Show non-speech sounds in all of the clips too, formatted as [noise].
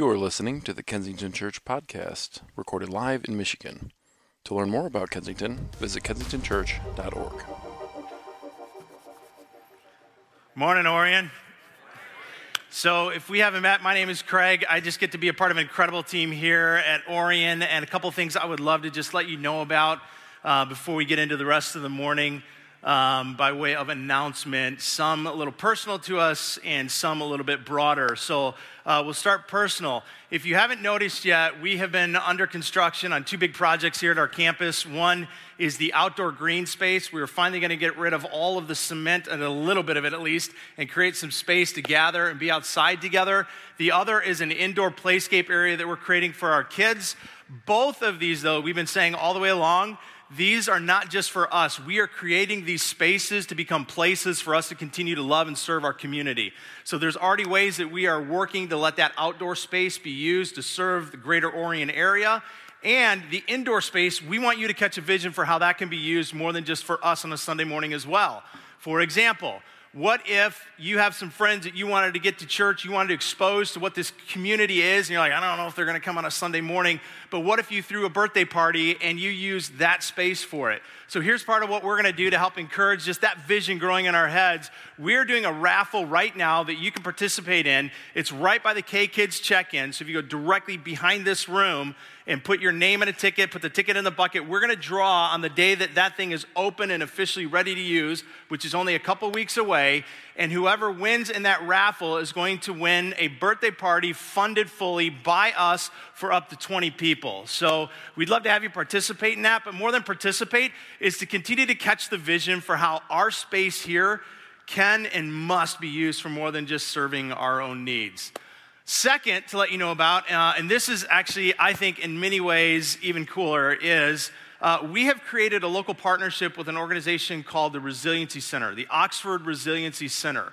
You're listening to the Kensington Church Podcast, recorded live in Michigan. To learn more about Kensington, visit kensingtonchurch.org. Morning, Orion. So, if we haven't met, my name is Craig. I just get to be a part of an incredible team here at Orion, and a couple things I would love to just let you know about uh, before we get into the rest of the morning um, by way of announcement, some a little personal to us and some a little bit broader. So uh, we'll start personal. If you haven't noticed yet, we have been under construction on two big projects here at our campus. One is the outdoor green space. We are finally going to get rid of all of the cement, and a little bit of it at least, and create some space to gather and be outside together. The other is an indoor playscape area that we're creating for our kids. Both of these, though, we've been saying all the way along, these are not just for us. We are creating these spaces to become places for us to continue to love and serve our community. So there's already ways that we are working to let that outdoor space be used to serve the greater Orion area. And the indoor space, we want you to catch a vision for how that can be used more than just for us on a Sunday morning as well. For example, what if you have some friends that you wanted to get to church, you wanted to expose to what this community is, and you're like, I don't know if they're going to come on a Sunday morning, but what if you threw a birthday party and you used that space for it? So here's part of what we're going to do to help encourage just that vision growing in our heads. We're doing a raffle right now that you can participate in. It's right by the K Kids check in. So if you go directly behind this room, and put your name in a ticket, put the ticket in the bucket. We're going to draw on the day that that thing is open and officially ready to use, which is only a couple weeks away. And whoever wins in that raffle is going to win a birthday party funded fully by us for up to 20 people. So we'd love to have you participate in that, but more than participate is to continue to catch the vision for how our space here can and must be used for more than just serving our own needs. Second, to let you know about, uh, and this is actually, I think, in many ways even cooler, is uh, we have created a local partnership with an organization called the Resiliency Center, the Oxford Resiliency Center.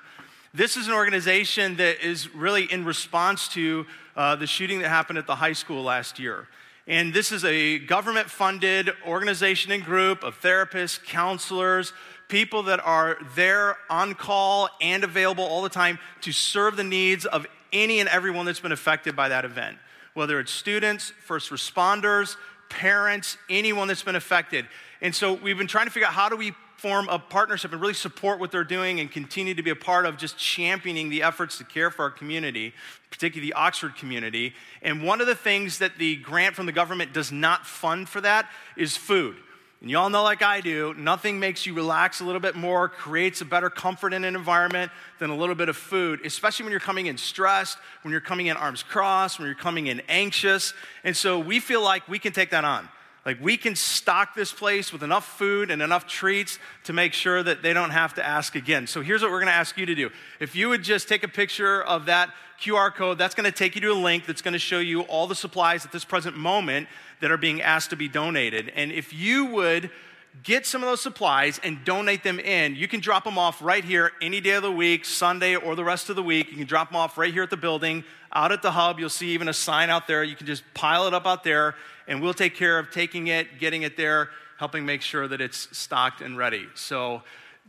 This is an organization that is really in response to uh, the shooting that happened at the high school last year. And this is a government funded organization and group of therapists, counselors, people that are there on call and available all the time to serve the needs of any and everyone that's been affected by that event, whether it's students, first responders, parents, anyone that's been affected. And so we've been trying to figure out how do we form a partnership and really support what they're doing and continue to be a part of just championing the efforts to care for our community, particularly the Oxford community. And one of the things that the grant from the government does not fund for that is food. And you all know, like I do, nothing makes you relax a little bit more, creates a better comfort in an environment than a little bit of food, especially when you're coming in stressed, when you're coming in arms crossed, when you're coming in anxious. And so we feel like we can take that on. Like we can stock this place with enough food and enough treats to make sure that they don't have to ask again. So here's what we're to ask you to do. If you would just take a picture of that QR code, that's to take you to a link that's to show you all the supplies at this present moment that are being asked to be donated. And if you would get some of those supplies and donate them in, you can drop them off right here any day of the week, Sunday or the rest of the week. You can drop them off right here at the building. Out at the hub, you'll see even a sign out there. You can just pile it up out there, and we'll take care of taking it, getting it there, helping make sure that it's stocked and ready. So,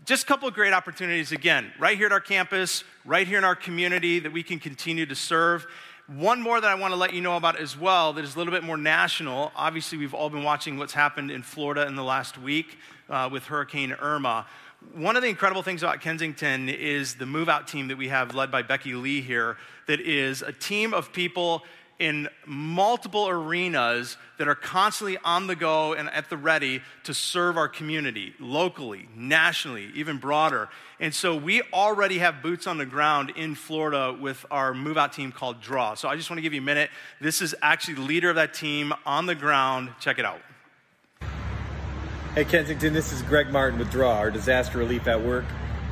just a couple of great opportunities again, right here at our campus, right here in our community that we can continue to serve. One more that I want to let you know about as well that is a little bit more national. Obviously, we've all been watching what's happened in Florida in the last week uh, with Hurricane Irma. One of the incredible things about Kensington is the move out team that we have led by Becky Lee here, that is a team of people in multiple arenas that are constantly on the go and at the ready to serve our community locally, nationally, even broader. And so we already have boots on the ground in Florida with our move out team called Draw. So I just want to give you a minute. This is actually the leader of that team on the ground. Check it out. Hey Kensington, this is Greg Martin with Draw, our disaster relief at work.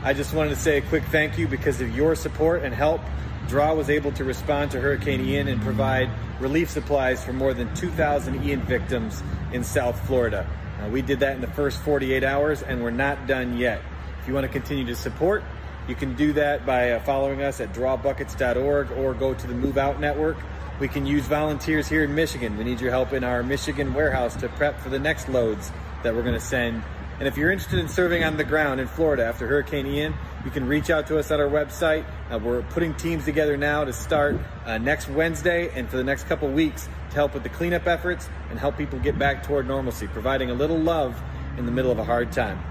I just wanted to say a quick thank you because of your support and help DRAW was able to respond to Hurricane Ian and provide relief supplies for more than 2,000 Ian victims in South Florida. Uh, we did that in the first 48 hours and we're not done yet. If you want to continue to support, you can do that by uh, following us at drawbuckets.org or go to the Move Out Network. We can use volunteers here in Michigan. We need your help in our Michigan warehouse to prep for the next loads that we're going to send And if you're interested in serving on the ground in Florida after Hurricane Ian, you can reach out to us at our website. Uh, we're putting teams together now to start uh, next Wednesday and for the next couple weeks to help with the cleanup efforts and help people get back toward normalcy, providing a little love in the middle of a hard time.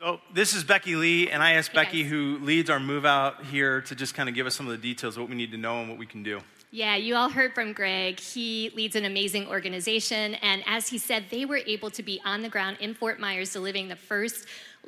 So this is Becky Lee, and I asked Hey, Becky, who leads our move out here, to just kind of give us some of the details of what we need to know and what we can do. Yeah, you all heard from Greg. He leads an amazing organization. And as he said, they were able to be on the ground in Fort Myers delivering the first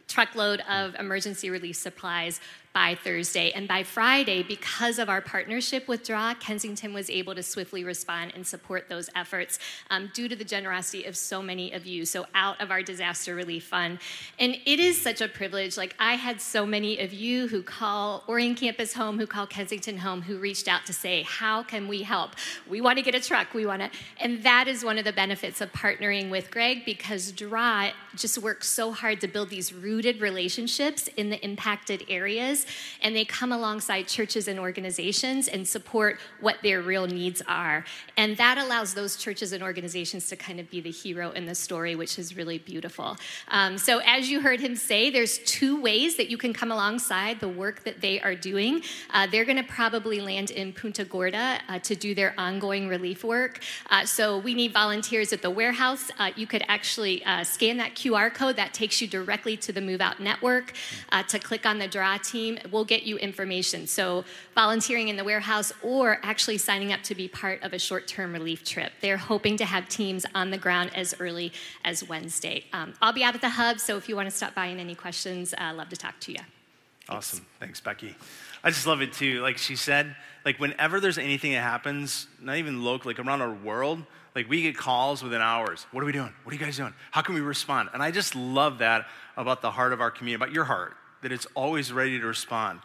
truckload of emergency relief supplies by Thursday. And by Friday, because of our partnership with DRAW, Kensington was able to swiftly respond and support those efforts um, due to the generosity of so many of you. So, out of our disaster relief fund. And it is such a privilege. Like, I had so many of you who call Orion Campus home, who call Kensington home, who reached out to say, How can we help? We want to get a truck. We want to. And that is one of the benefits of partnering with Greg because DRAW just works so hard to build these rooted relationships in the impacted areas. And they come alongside churches and organizations and support what their real needs are. And that allows those churches and organizations to kind of be the hero in the story, which is really beautiful. Um, so, as you heard him say, there's two ways that you can come alongside the work that they are doing. Uh, they're going to probably land in Punta Gorda uh, to do their ongoing relief work. Uh, so, we need volunteers at the warehouse. Uh, you could actually uh, scan that QR code that takes you directly to the Move Out Network uh, to click on the draw team. We'll get you information. So, volunteering in the warehouse or actually signing up to be part of a short term relief trip. They're hoping to have teams on the ground as early as Wednesday. Um, I'll be out at the hub, so if you want to stop by and any questions, uh, love to talk to you. Awesome. Thanks, Becky. I just love it too. Like she said, like whenever there's anything that happens, not even local, like around our world, like we get calls within hours. What are we doing? What are you guys doing? How can we respond? And I just love that about the heart of our community, about your heart, that it's always ready to respond.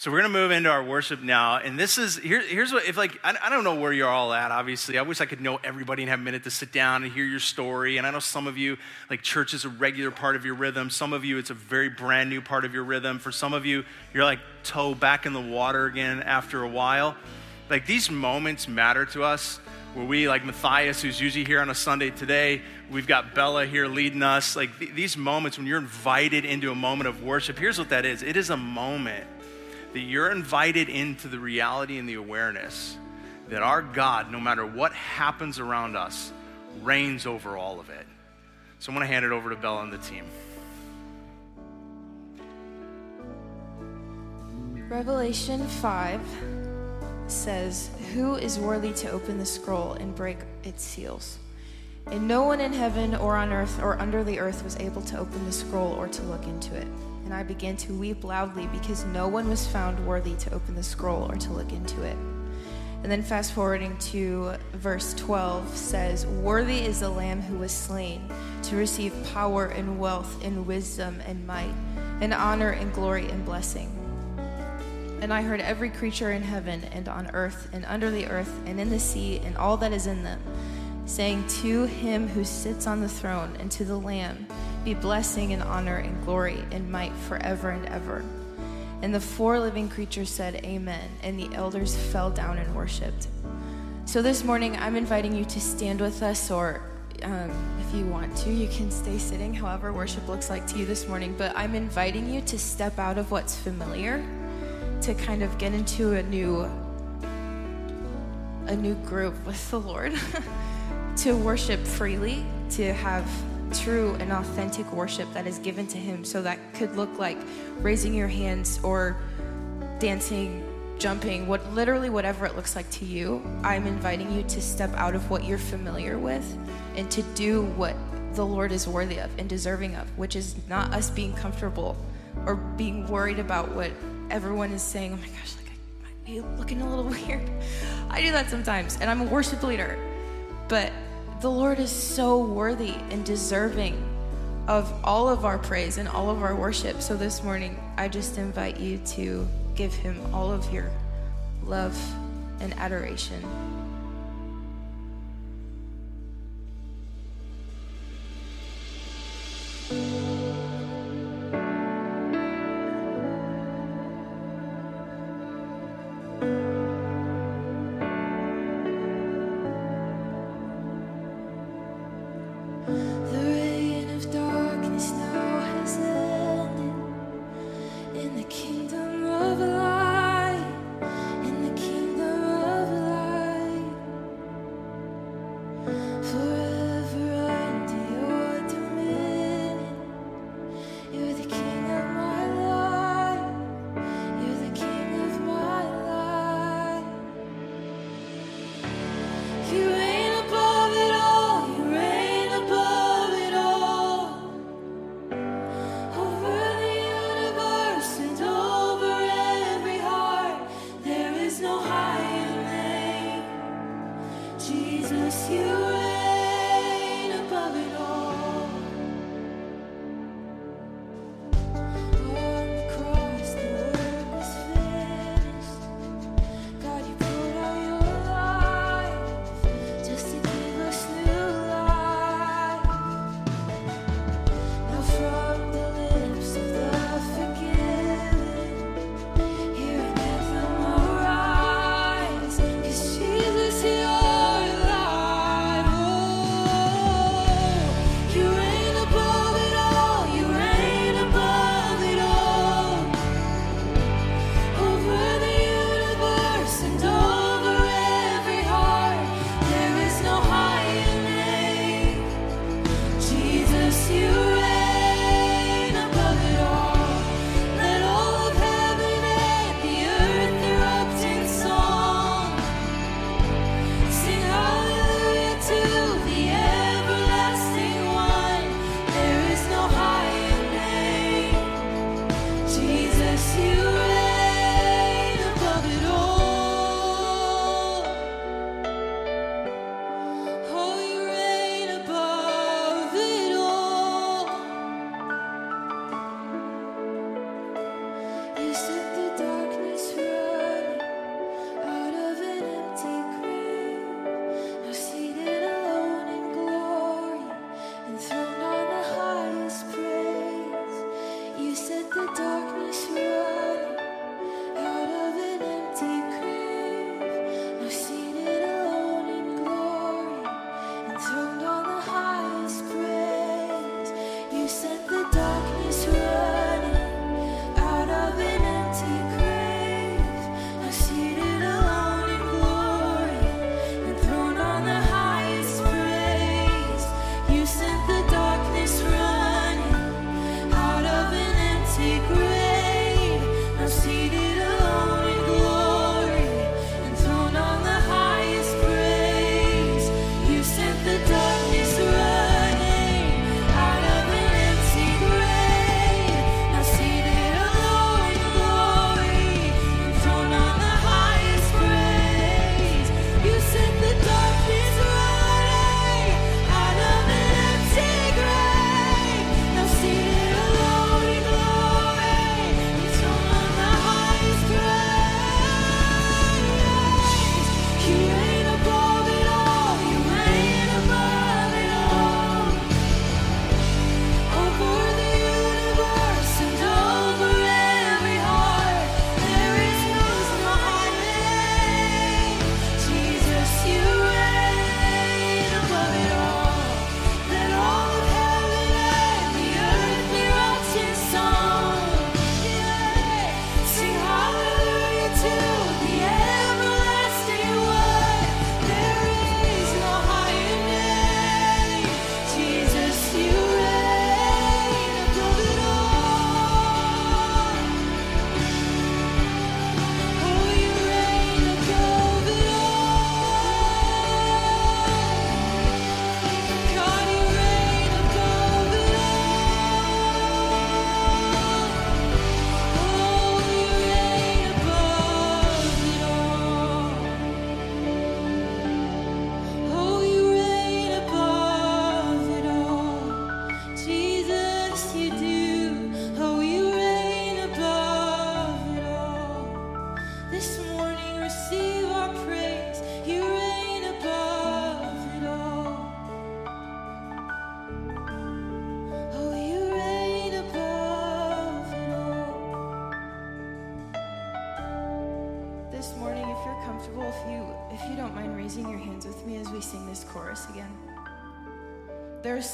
So we're going to move into our worship now, and this is here, here's what if like I, I don't know where you're all at. Obviously, I wish I could know everybody and have a minute to sit down and hear your story. And I know some of you like church is a regular part of your rhythm. Some of you it's a very brand new part of your rhythm. For some of you, you're like toe back in the water again after a while. Like these moments matter to us. Where we like Matthias, who's usually here on a Sunday today, we've got Bella here leading us. Like th- these moments when you're invited into a moment of worship, here's what that is. It is a moment that you're invited into the reality and the awareness that our God, no matter what happens around us, reigns over all of it. So I'm going to hand it over to Bella and the team. Revelation 5 says, Who is worthy to open the scroll and break its seals? And no one in heaven or on earth or under the earth was able to open the scroll or to look into it. And I began to weep loudly because no one was found worthy to open the scroll or to look into it. And then fast forwarding to verse 12 says, Worthy is the Lamb who was slain to receive power and wealth and wisdom and might and honor and glory and blessing. And I heard every creature in heaven and on earth and under the earth and in the sea and all that is in them, saying to him who sits on the throne and to the Lamb, be blessing and honor and glory and might forever and ever. And the four living creatures said, Amen. And the elders fell down and worshiped. So this morning, I'm inviting you to stand with us, or um, if you want to, you can stay sitting, however, worship looks like to you this morning. But I'm inviting you to step out of what's familiar to kind of get into a new a new group with the Lord [laughs] to worship freely to have true and authentic worship that is given to him so that could look like raising your hands or dancing jumping what literally whatever it looks like to you i'm inviting you to step out of what you're familiar with and to do what the lord is worthy of and deserving of which is not us being comfortable or being worried about what everyone is saying oh my gosh like i might be looking a little [laughs] weird. I do that sometimes and i'm a worship leader. But the lord is so worthy and deserving of all of our praise and all of our worship. So this morning i just invite you to give him all of your love and adoration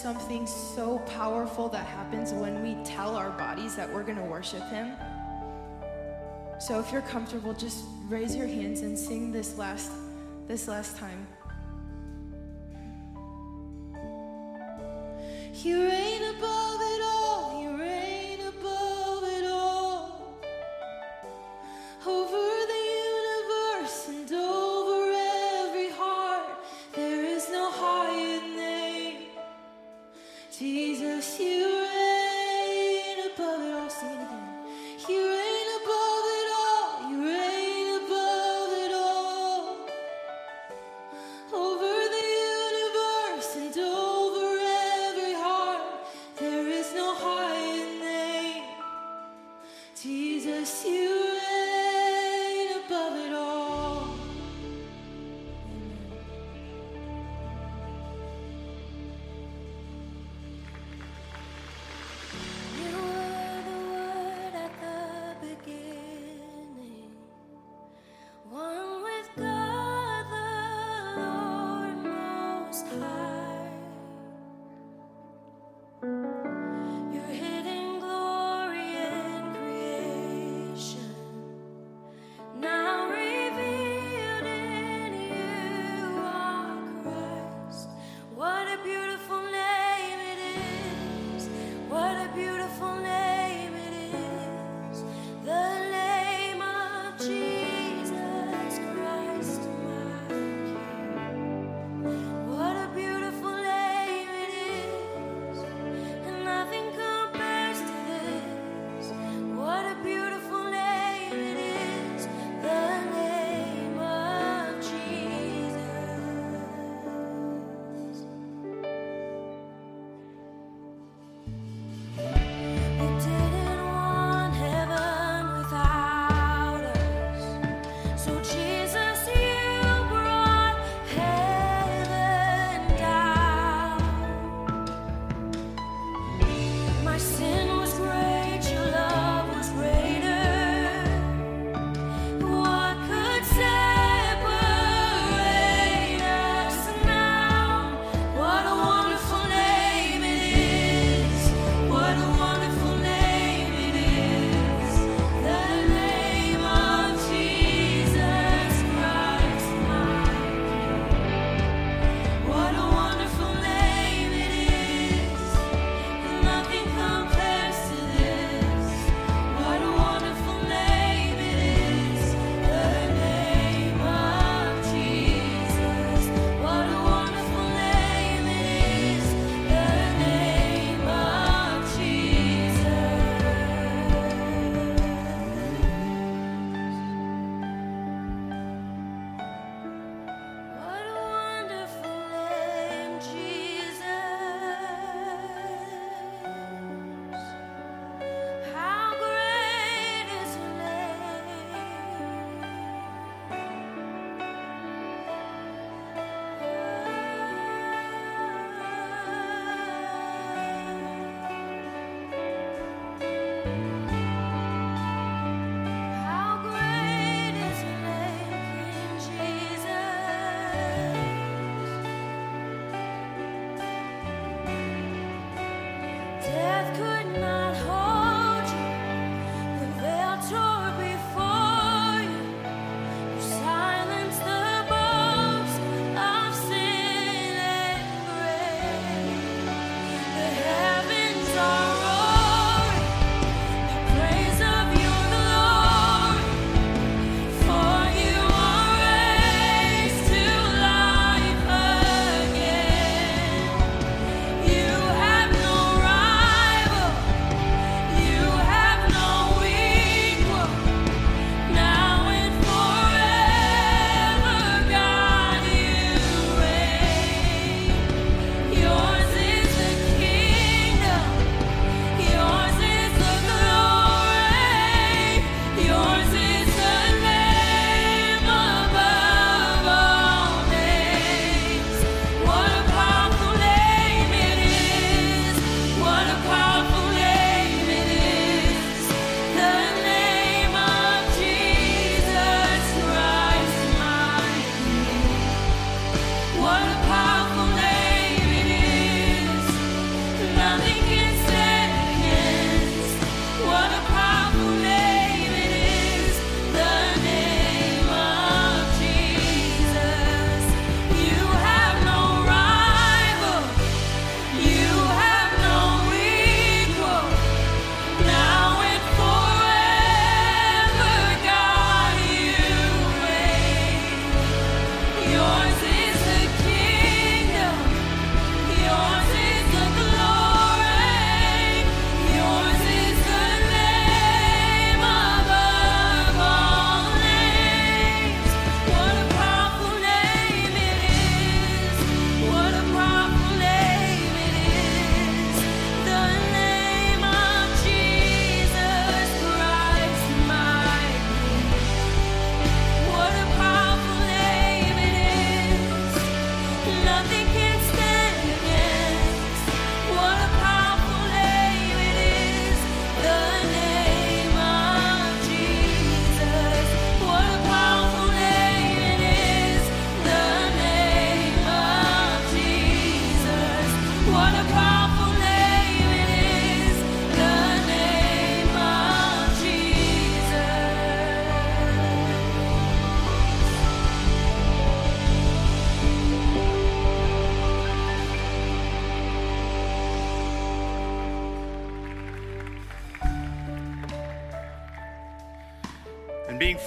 something so powerful that happens when we tell our bodies that we're going to worship Him. So if you're comfortable, just raise your hands and sing this last this last time. You.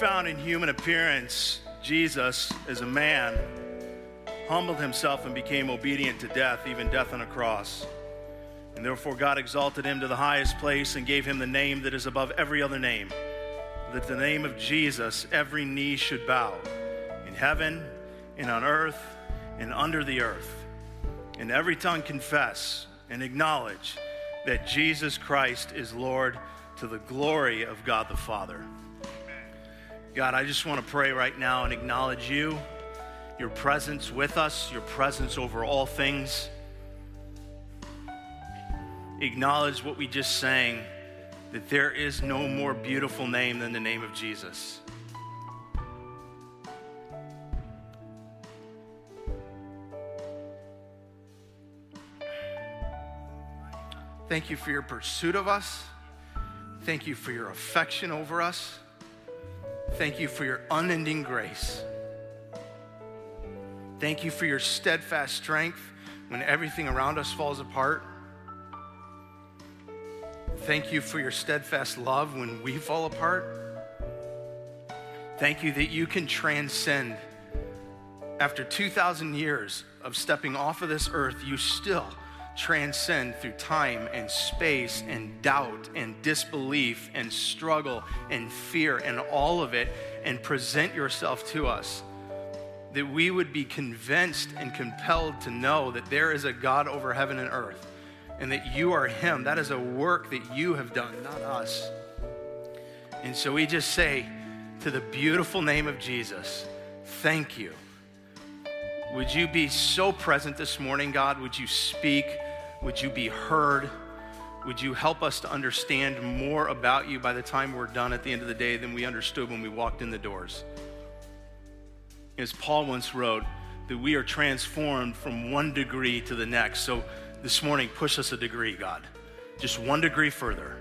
Found in human appearance, Jesus, as a man, humbled himself and became obedient to death, even death on a cross. And therefore, God exalted him to the highest place and gave him the name that is above every other name. That the name of Jesus, every knee should bow in heaven and on earth and under the earth. And every tongue confess and acknowledge that Jesus Christ is Lord to the glory of God the Father. God, I just want to pray right now and acknowledge you, your presence with us, your presence over all things. Acknowledge what we just sang that there is no more beautiful name than the name of Jesus. Thank you for your pursuit of us. Thank you for your affection over us. Thank you for your unending grace. Thank you for your steadfast strength when everything around us falls apart. Thank you for your steadfast love when we fall apart. Thank you that you can transcend. After 2,000 years of stepping off of this earth, you still transcend through time and space and doubt and disbelief and struggle and fear and all of it and present yourself to us. That we would be convinced and compelled to know that there is a God over heaven and earth and that you are Him. That is a work that you have done, not us. And so we just say to the beautiful name of Jesus, thank you. Would you be so present this morning, God? Would you speak? Would you be heard? Would you help us to understand more about you by the time we're done at the end of the day than we understood when we walked in the doors? As Paul once wrote, that we are transformed from one degree to the next. So this morning, push us a degree, God. Just one degree further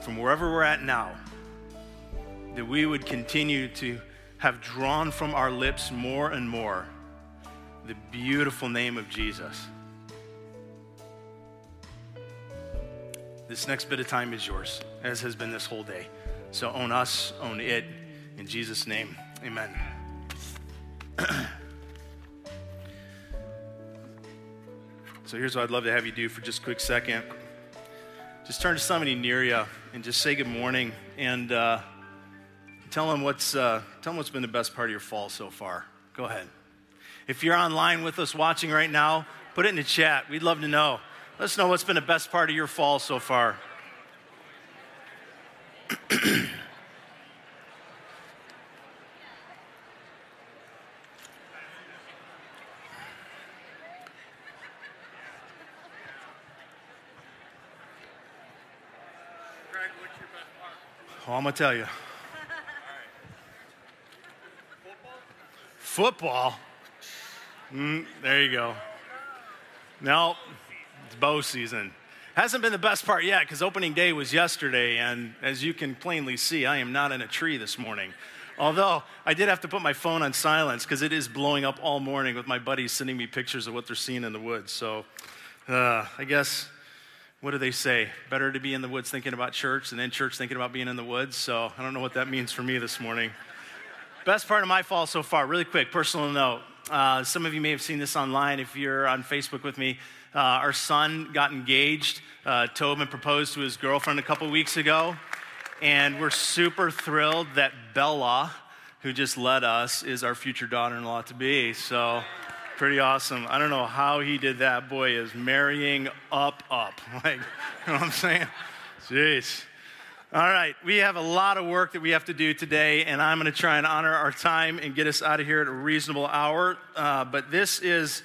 from wherever we're at now. That we would continue to have drawn from our lips more and more the beautiful name of Jesus. This next bit of time is yours, as has been this whole day. So own us, own it. In Jesus' name, amen. so here's what I'd love to have you do for just a quick second. Just turn to somebody near you and just say good morning and uh, tell them what's uh, tell them what's been the best part of your fall so far. Go ahead. If you're online with us watching right now, put it in the chat. We'd love to know. Let us know what's been the best part of your fall so far. Oh, I'm to tell you. [laughs] Football? Mm, there you go. No, it's bow season. Hasn't been the best part yet because opening day was yesterday, and as you can plainly see, I am not in a tree this morning. Although I did have to put my phone on silence because it is blowing up all morning with my buddies sending me pictures of what they're seeing in the woods. So uh, I guess, what do they say? Better to be in the woods thinking about church than in church thinking about being in the woods. So I don't know what that means for me this morning. Best part of my fall so far, really quick, personal note. Uh, some of you may have seen this online if you're on Facebook with me. Uh, our son got engaged. Uh, Tobin proposed to his girlfriend a couple weeks ago. And we're super thrilled that Bella, who just led us, is our future daughter in law to be. So, pretty awesome. I don't know how he did that. Boy, is marrying up, up. [laughs] Like, you know what I'm saying? Jeez. All right, we have a lot of work that we have to do today, and I'm going to try and honor our time and get us out of here at a reasonable hour. Uh, but this is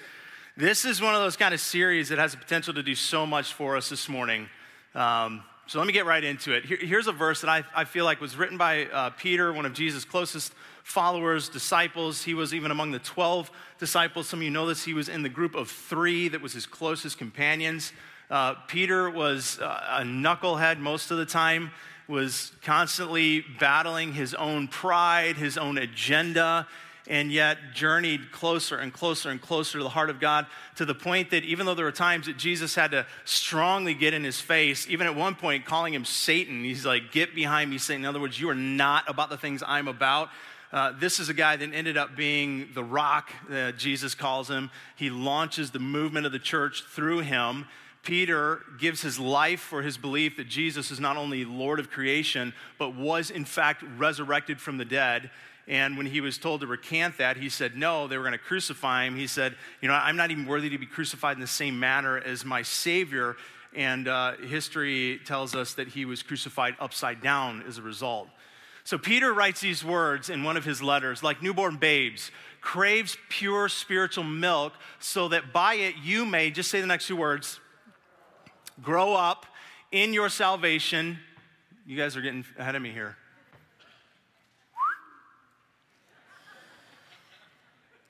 this is one of those kind of series that has the potential to do so much for us this morning. Um, so let me get right into it. Here, here's a verse that I, I, feel like was written by uh, Peter, one of Jesus' closest followers, disciples. He was even among the 12 disciples. Some of you know this. He was in the group of three that was his closest companions. Uh, Peter was uh, a knucklehead most of the time, was constantly battling his own pride, his own agenda and yet journeyed closer and closer and closer to the heart of God to the point that even though there were times that Jesus had to strongly get in his face, even at one point calling him Satan, he's like, Get behind me, Satan. In other words, you are not about the things I'm about. Uh, this is a guy that ended up being the rock, uh, Jesus calls him. He launches the movement of the church through him. Peter gives his life for his belief that Jesus is not only Lord of creation, but was in fact resurrected from the dead. And when he was told to recant that, he said, No, they were going to crucify him. He said, You know, I'm not even worthy to be crucified in the same manner as my Savior. And uh, history tells us that he was crucified upside down as a result. So Peter writes these words in one of his letters like newborn babes, craves pure spiritual milk, so that by it you may, just say the next two words, grow up in your salvation. You guys are getting ahead of me here.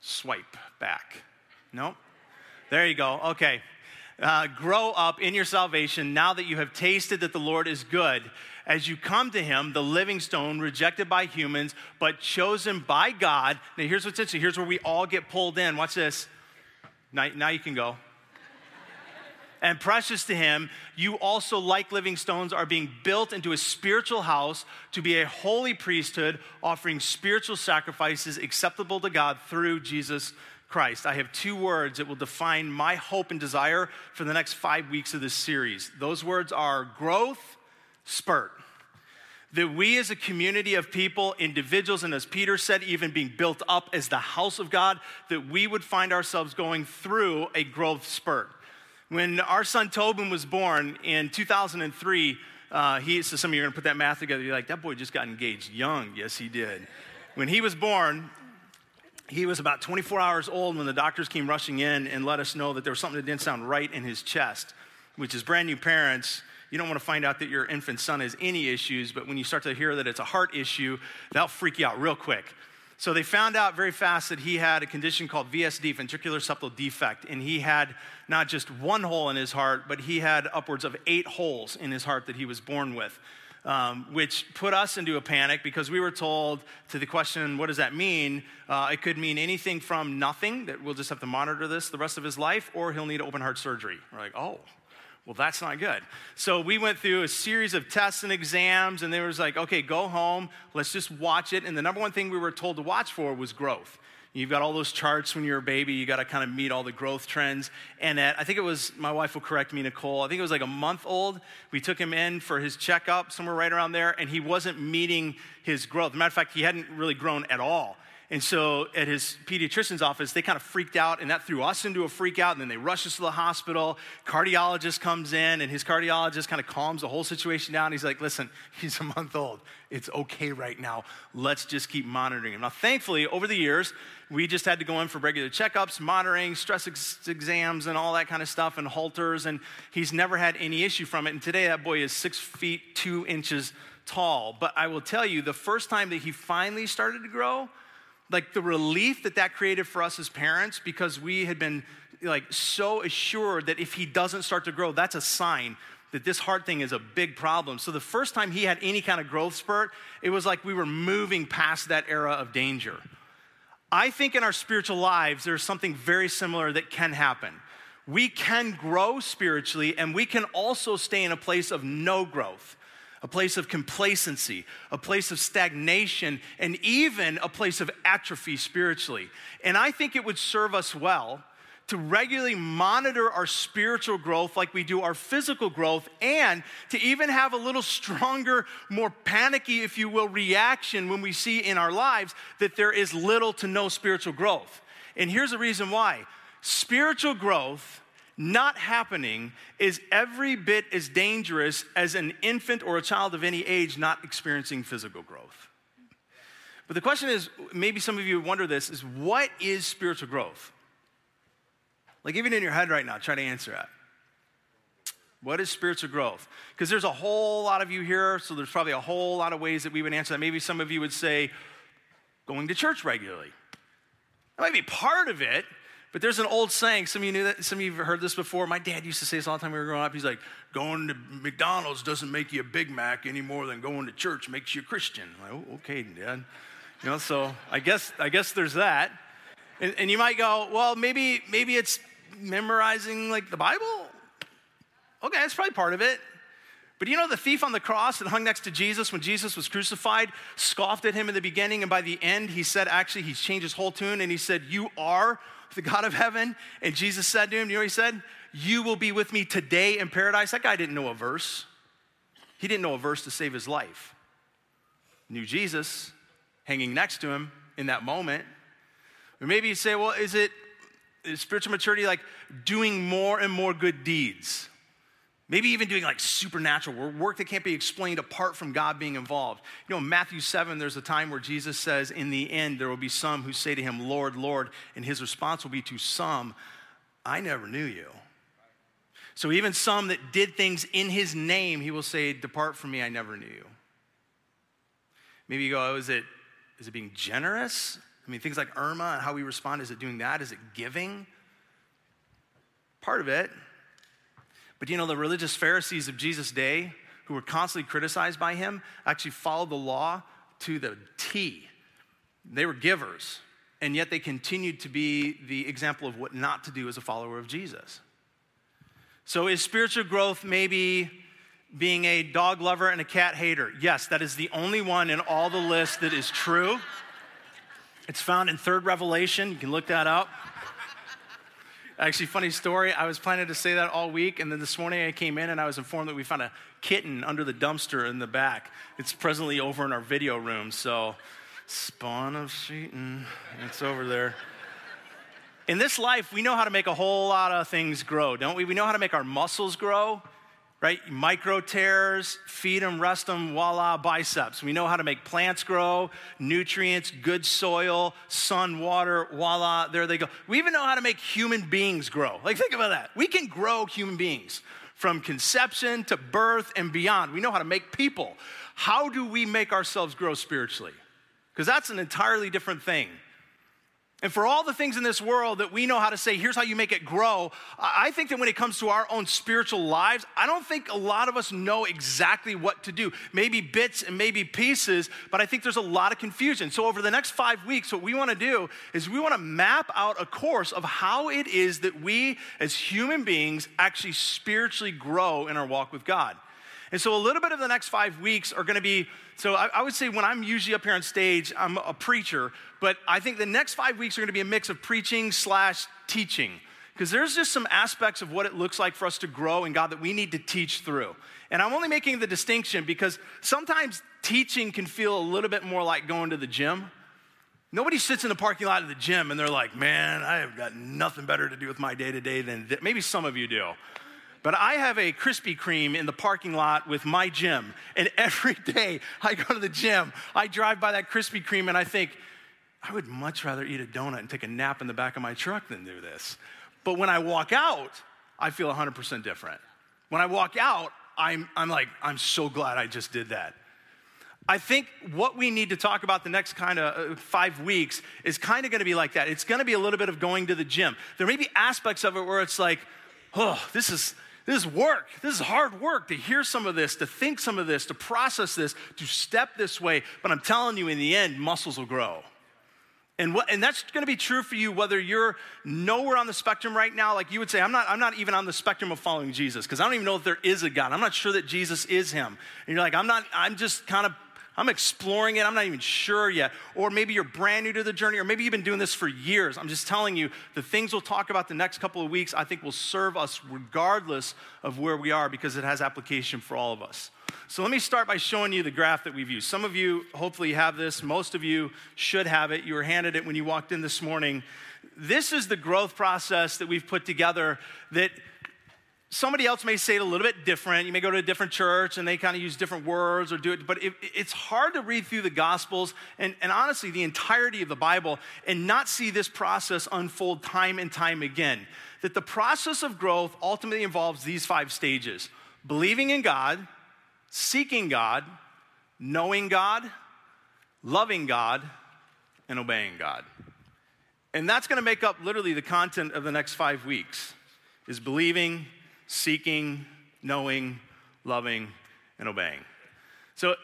Swipe back. No? There you go. Okay. Uh, grow up in your salvation now that you have tasted that the Lord is good. As you come to Him, the living stone, rejected by humans, but chosen by God. Now, here's what's interesting. Here's where we all get pulled in. Watch this. Now, now you can go and precious to him, you also, like living stones, are being built into a spiritual house to be a holy priesthood, offering spiritual sacrifices acceptable to God through Jesus Christ. I have two words that will define my hope and desire for the next five weeks of this series. Those words are growth, spurt. That we as a community of people, individuals, and as Peter said, even being built up as the house of God, that we would find ourselves going through a growth spurt. When our son Tobin was born in 2003, uh, he, so some of you are going to put that math together. You're like, that boy just got engaged young. Yes, he did. When he was born, he was about 24 hours old when the doctors came rushing in and let us know that there was something that didn't sound right in his chest, which is brand new parents. You don't want to find out that your infant son has any issues, but when you start to hear that it's a heart issue, that'll freak you out real quick. So they found out very fast that he had a condition called VSD, ventricular septal defect, and he had not just one hole in his heart, but he had upwards of eight holes in his heart that he was born with. Um, which put us into a panic because we were told to the question, what does that mean? Uh, it could mean anything from nothing, that we'll just have to monitor this the rest of his life, or he'll need open heart surgery. We're like, oh, well, that's not good. So we went through a series of tests and exams, and they was like, okay, go home, let's just watch it. And the number one thing we were told to watch for was growth. You've got all those charts when you're a baby, you got to kind of meet all the growth trends. And at, I think it was, my wife will correct me, Nicole, I think it was like a month old. We took him in for his checkup, somewhere right around there, and he wasn't meeting his growth. matter of fact, he hadn't really grown at all. And so at his pediatrician's office, they kind of freaked out, and that threw us into a freak out. And then they rushed us to the hospital. Cardiologist comes in, and his cardiologist kind of calms the whole situation down. He's like, listen, [laughs] he's a month old. It's okay right now. Let's just keep monitoring him. Now, thankfully, over the years, we just had to go in for regular checkups, monitoring, stress ex- exams, and all that kind of stuff, and Holters. And he's never had any issue from it. And today, that boy is six feet, two inches tall. But I will tell you, the first time that he finally started to grow, like the relief that that created for us as parents because we had been like so assured that if he doesn't start to grow that's a sign that this heart thing is a big problem. So the first time he had any kind of growth spurt it was like we were moving past that era of danger. I think in our spiritual lives there's something very similar that can happen. We can grow spiritually and we can also stay in a place of no growth a place of complacency, a place of stagnation, and even a place of atrophy spiritually. And I think it would serve us well to regularly monitor our spiritual growth like we do our physical growth, and to even have a little stronger, more panicky, if you will, reaction when we see in our lives that there is little to no spiritual growth. And here's the reason why spiritual growth not happening is every bit as dangerous as an infant or a child of any age not experiencing physical growth. But the question is maybe some of you wonder this is what is spiritual growth? Like, even in your head right now, try to answer that. What is spiritual growth? Because there's a whole lot of you here, so there's probably a whole lot of ways that we would answer that. Maybe some of you would say, going to church regularly. That might be part of it, but there's an old saying, some of you knew that, some of you have heard this before. My dad used to say this all the time we were growing up. He's like, going to McDonald's doesn't make you a Big Mac any more than going to church makes you a Christian. I'm like, oh, okay, Dad. You know, so I guess I guess there's that. And, and you might go, well, maybe maybe it's memorizing like the Bible. Okay, that's probably part of it. But you know, the thief on the cross that hung next to Jesus when Jesus was crucified scoffed at him in the beginning, and by the end, he said, actually, he's changed his whole tune, and he said, You are the God of heaven. And Jesus said to him, You know what he said? You will be with me today in paradise. That guy didn't know a verse, he didn't know a verse to save his life. Knew Jesus hanging next to him in that moment. Or maybe you say, Well, is it is spiritual maturity like doing more and more good deeds? Maybe even doing like supernatural work that can't be explained apart from God being involved. You know, in Matthew 7, there's a time where Jesus says, In the end, there will be some who say to him, Lord, Lord. And his response will be to some, I never knew you. So even some that did things in his name, he will say, Depart from me, I never knew you. Maybe you go, oh, is it, is it being generous? I mean, things like Irma and how we respond, is it doing that? Is it giving? Part of it. But you know, the religious Pharisees of Jesus' day, who were constantly criticized by him, actually followed the law to the T. They were givers, and yet they continued to be the example of what not to do as a follower of Jesus. So, is spiritual growth maybe being a dog lover and a cat hater? Yes, that is the only one in all the list that is true. It's found in Third Revelation. You can look that up. Actually, funny story. I was planning to say that all week, and then this morning I came in and I was informed that we found a kitten under the dumpster in the back. It's presently over in our video room, so spawn of Satan, it's over there. In this life, we know how to make a whole lot of things grow, don't we? We know how to make our muscles grow right? Micro tears, feed them, rest them, voila, biceps. We know how to make plants grow, nutrients, good soil, sun, water, voila, there they go. We even know how to make human beings grow. Like, think about that. We can grow human beings from conception to birth and beyond. We know how to make people. How do we make ourselves grow spiritually? Because that's an entirely different thing. And for all the things in this world that we know how to say, here's how you make it grow, I think that when it comes to our own spiritual lives, I don't think a lot of us know exactly what to do. Maybe bits and maybe pieces, but I think there's a lot of confusion. So, over the next five weeks, what we want to do is we want to map out a course of how it is that we as human beings actually spiritually grow in our walk with God. And so, a little bit of the next five weeks are going to be so, I, I, would say when I'm usually up here on stage, I'm a preacher, but I think the next five weeks are to be a mix of preaching slash teaching. Because there's just some aspects of what it looks like for us to grow in God that we need to teach through. And I'm only making the distinction because sometimes teaching can feel a little bit more like going to the gym. Nobody sits in the parking lot of the gym and they're like, man, I have got nothing better to do with my day to day than th-. maybe some of you do. But I have a Krispy Kreme in the parking lot with my gym. And [laughs] every day I go to the gym, I drive by that Krispy Kreme and I think, I would much rather eat a donut and take a nap in the back of my truck than do this. But when I walk out, I feel 100% different. When I walk out, I'm, I'm like, I'm so glad I just did that. I think what we need to talk about the next kind of uh, five weeks is kind of going to be like that. It's going to be a little bit of going to the gym. There may be aspects of it where it's like, oh, this is this is work. This is hard work to hear some of this, to think some of this, to process this, to step this way. But I'm telling you, in the end, muscles will grow. And, what, and that's going to be true for you whether you're nowhere on the spectrum right now. Like you would say, I'm not, I'm not even on the spectrum of following Jesus because I don't even know if there is a God. I'm not sure that Jesus is him. And you're like, I'm not, I'm just kind of I'm exploring it. I'm not even sure yet. Or maybe you're brand new to the journey, or maybe you've been doing this for years. I'm just telling you, the things we'll talk about the next couple of weeks, I think will serve us regardless of where we are because it has application for all of us. So let me start by showing you the graph that we've used. Some of you hopefully have this, most of you should have it. You were handed it when you walked in this morning. This is the growth process that we've put together that somebody else may say it a little bit different. You may go to a different church and they kind of use different words or do it, but it, it's hard to read through the Gospels and, and honestly the entirety of the Bible and not see this process unfold time and time again. That the process of growth ultimately involves these five stages believing in God, seeking God, knowing God, loving God, and obeying God. And that's going to make up literally the content of the next five weeks is believing, seeking, knowing, loving, and obeying. So,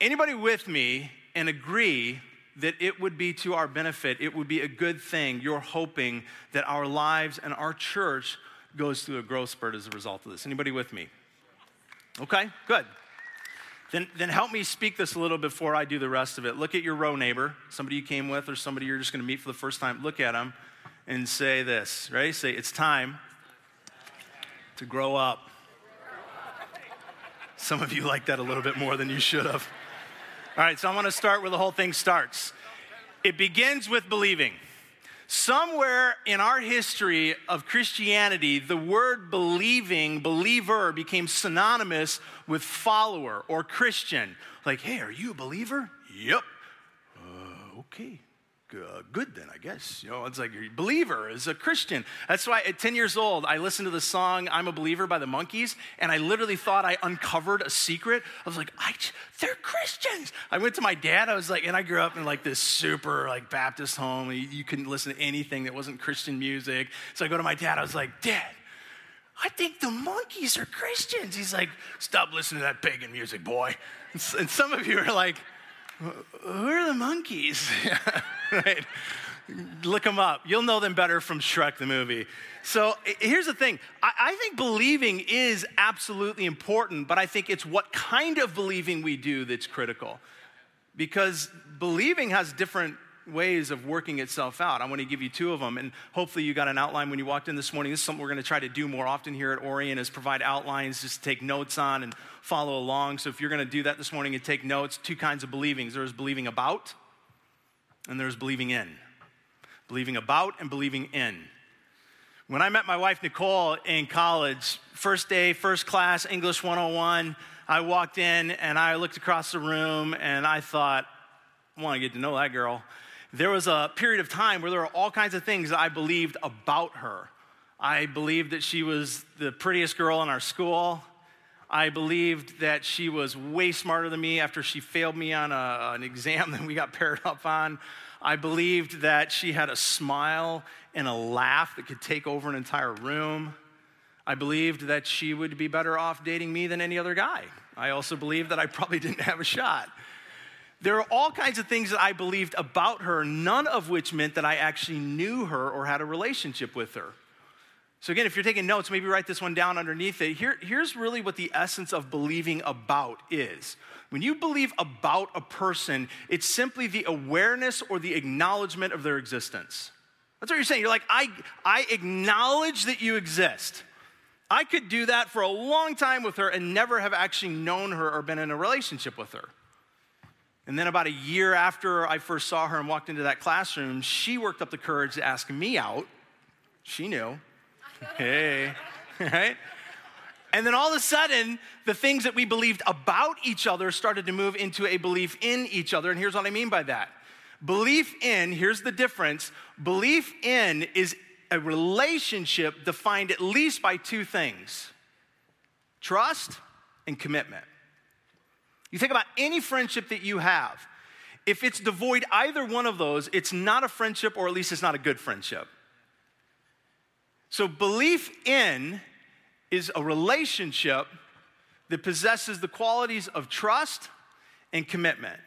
anybody with me and agree that it would be to our benefit. It would be a good thing. You're hoping that our lives and our church goes through a growth spurt as a result of this. Anybody with me? Okay, good. Then, then help me speak this a little before I do the rest of it. Look at your row neighbor, somebody you came with or somebody you're just going to meet for the first time. Look at them and say this. Ready? Say, it's time to grow up. Some of you like that a little bit more than you should have. All right, so I want to start where the whole thing starts. It begins with believing. Somewhere in our history of Christianity, the word believing, believer, became synonymous with follower or Christian. Like, hey, are you a believer? Yep. Uh, okay. Uh, good then, I guess. You know, it's like a believer is a Christian. That's why at 10 years old, I listened to the song I'm a Believer by the Monkees, and I literally thought I uncovered a secret. I was like, I, they're Christians. I went to my dad, I was like, and I grew up in like this super like Baptist home. You, you couldn't listen to anything that wasn't Christian music. So I go to my dad, I was like, Dad, I think the Monkees are Christians. He's like, Stop listening to that pagan music, boy. And some of you are like, who are the Monkees? [laughs] right? Look them up. You'll know them better from Shrek the movie. So here's the thing I, I, think believing is absolutely important, but I think it's what kind of believing we do that's critical. Because believing has different ways of working itself out. I want to give you two of them, and hopefully you got an outline when you walked in this morning. This is something we're going to try to do more often here at Orient is provide outlines just take notes on and follow along. So if you're going to do that this morning and take notes, two kinds of believings. There's believing about and there's believing in. Believing about and believing in. When I met my wife Nicole in college, first day, first class, English 101, I walked in and I looked across the room and I thought, I want to get to know that girl there was a period of time where there were all kinds of things I believed about her. I believed that she was the prettiest girl in our school. I believed that she was way smarter than me after she failed me on a, an exam [laughs] that we got paired up on. I believed that she had a smile and a laugh that could take over an entire room. I believed that she would be better off dating me than any other guy. I also believed that I probably didn't have a shot. There are all kinds of things that I believed about her, none of which meant that I actually knew her or had a relationship with her. So, again, if you're taking notes, maybe write this one down underneath it. Here, here's really what the essence of believing about is. When you believe about a person, it's simply the awareness or the acknowledgement of their existence. That's what you're saying. You're like, I, I acknowledge that you exist. I could do that for a long time with her and never have actually known her or been in a relationship with her. And then, about a year after I first saw her and walked into that classroom, she worked up the courage to ask me out. She knew. hey, [laughs] right? And then all of a sudden, the things that we believed about each other started to move into a belief in each other. And here's what I mean by that belief in, here's the difference belief in is a relationship defined at least by two things trust and commitment. You think about any friendship that you have. If it's devoid either one of those, it's not a friendship, or at least it's not a good friendship. So, belief in is a relationship that possesses the qualities of trust and commitment.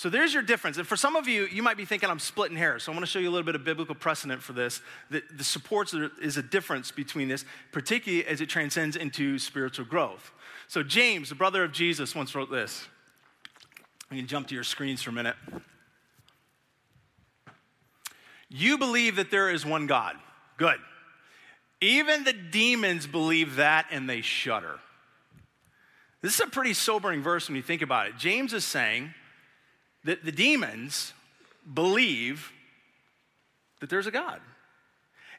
So there's your difference. And for some of you, you might be thinking I'm splitting hairs. So I want to show you a little bit of biblical precedent for this. That the supports is a difference between this, particularly as it transcends into spiritual growth. So, James, the brother of Jesus, once wrote this. You can jump to your screens for a minute. You believe that there is one God. Good. Even the demons believe that and they shudder. This is a pretty sobering verse when you think about it. James is saying that the demons believe that there's a God.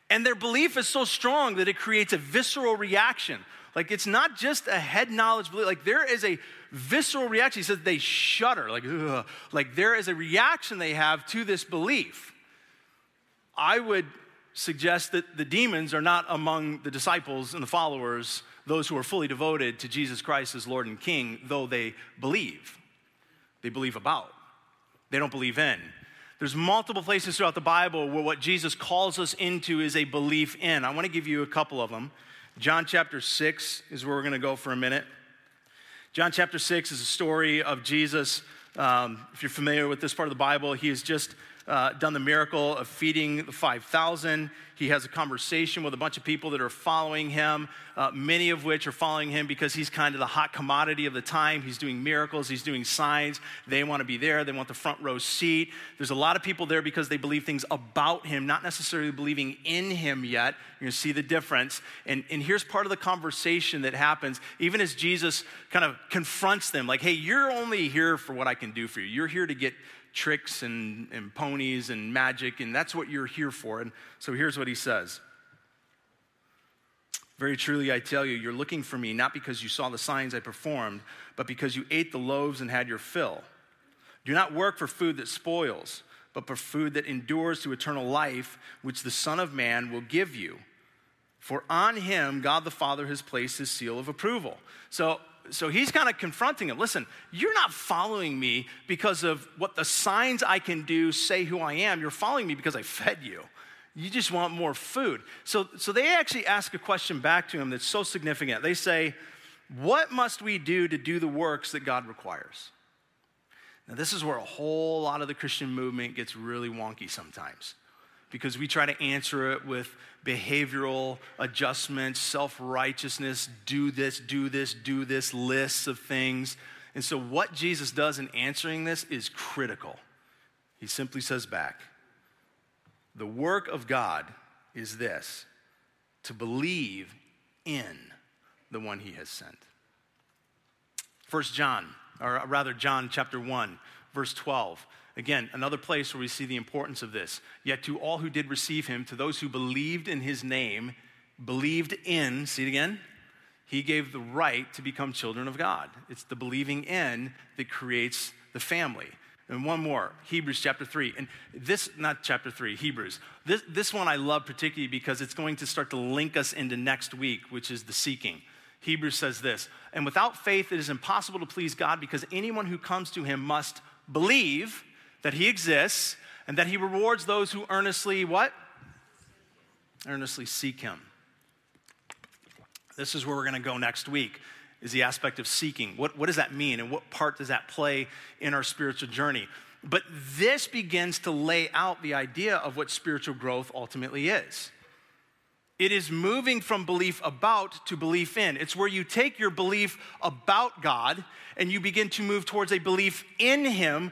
And their belief is so strong that it creates a visceral reaction. Like it's not just a head knowledge belief. Like there is a visceral reaction. He says they shudder. Like, ugh. like there is a reaction they have to this belief. I would suggest that the demons are not among the disciples and the followers, those who are fully devoted to Jesus Christ as Lord and King, though they believe. They believe about. They don't believe in. There's multiple places throughout the Bible where what Jesus calls us into is a belief in. I want to give you a couple of them. John chapter 6 is where we're going to go for a minute. John chapter 6 is a story of Jesus Um, if you're familiar with this part of the Bible, he has just uh, done the miracle of feeding the 5,000. He has a conversation with a bunch of people that are following him, uh, many of which are following him because he's kind of the hot commodity of the time. He's doing miracles, he's doing signs. They want to be there, they want the front row seat. There's a lot of people there because they believe things about him, not necessarily believing in him yet. You're going to see the difference. And, and here's part of the conversation that happens, even as Jesus kind of confronts them like, hey, you're only here for what I can do for you. You're here to get tricks and, and ponies and magic, and that's what you're here for. And so here's what he says Very truly, I tell you, you're looking for me not because you saw the signs I performed, but because you ate the loaves and had your fill. Do not work for food that spoils, but for food that endures to eternal life, which the Son of Man will give you. For on him, God the Father has placed his seal of approval. So so he's kind of confronting him. Listen, you're not following me because of what the signs I can do say who I am. You're following me because I fed you. You just want more food. So, so they actually ask a question back to him that's so significant. They say, What must we do to do the works that God requires? Now, this is where a whole lot of the Christian movement gets really wonky sometimes because we try to answer it with behavioral adjustments, self righteousness, do this, do this, do this, lists of things. And so, what Jesus does in answering this is critical. He simply says back, The work of God is this to believe in the one he has sent. First John, or rather, John chapter 1, verse 12. Again, another place where we see the importance of this. Yet to all who did receive him, to those who believed in his name, believed in, see it again? He gave the right to become children of God. It's the believing in that creates the family. And one more, Hebrews chapter 3. And this, not chapter 3, Hebrews. This, this one I love particularly because it's going to start to link us into next week, which is the seeking. Hebrews says this And without faith, it is impossible to please God because anyone who comes to him must believe that he exists and that he rewards those who earnestly what? Earnestly seek him. This is where we're going to go next week is the aspect of seeking. What, what does that mean and what part does that play in our spiritual journey? But this begins to lay out the idea of what spiritual growth ultimately is. It is moving from belief about to belief in. It's where you take your belief about God and you begin to move towards a belief in Him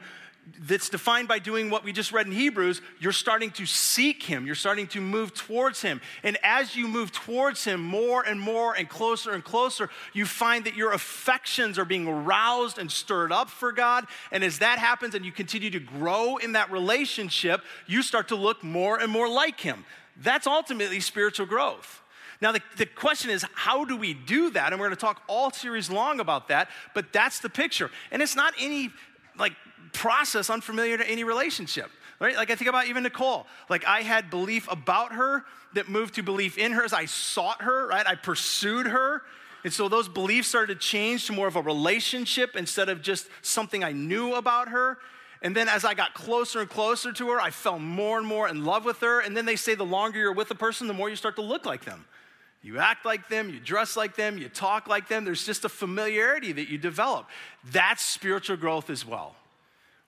that's defined by doing what we just read in Hebrews, you're starting to seek Him. You're starting to move towards Him. And as you move towards Him more and more and closer and closer, you find that your affections are being aroused and stirred up for God. And as that happens and you continue to grow in that relationship, you start to look more and more like Him. That's ultimately spiritual growth. Now, the, the question is, how do we do that? And we're going to talk all series long about that, but that's the picture. And it's not any like process unfamiliar to any relationship. Right? Like I think about even Nicole. Like I had belief about her that moved to belief in her as I sought her, right? I pursued her. And so those beliefs started to change to more of a relationship instead of just something I knew about her. And then as I got closer and closer to her, I fell more and more in love with her. And then they say the longer you're with a person, the more you start to look like them. You act like them, you dress like them, you talk like them. There's just a familiarity that you develop. That's spiritual growth as well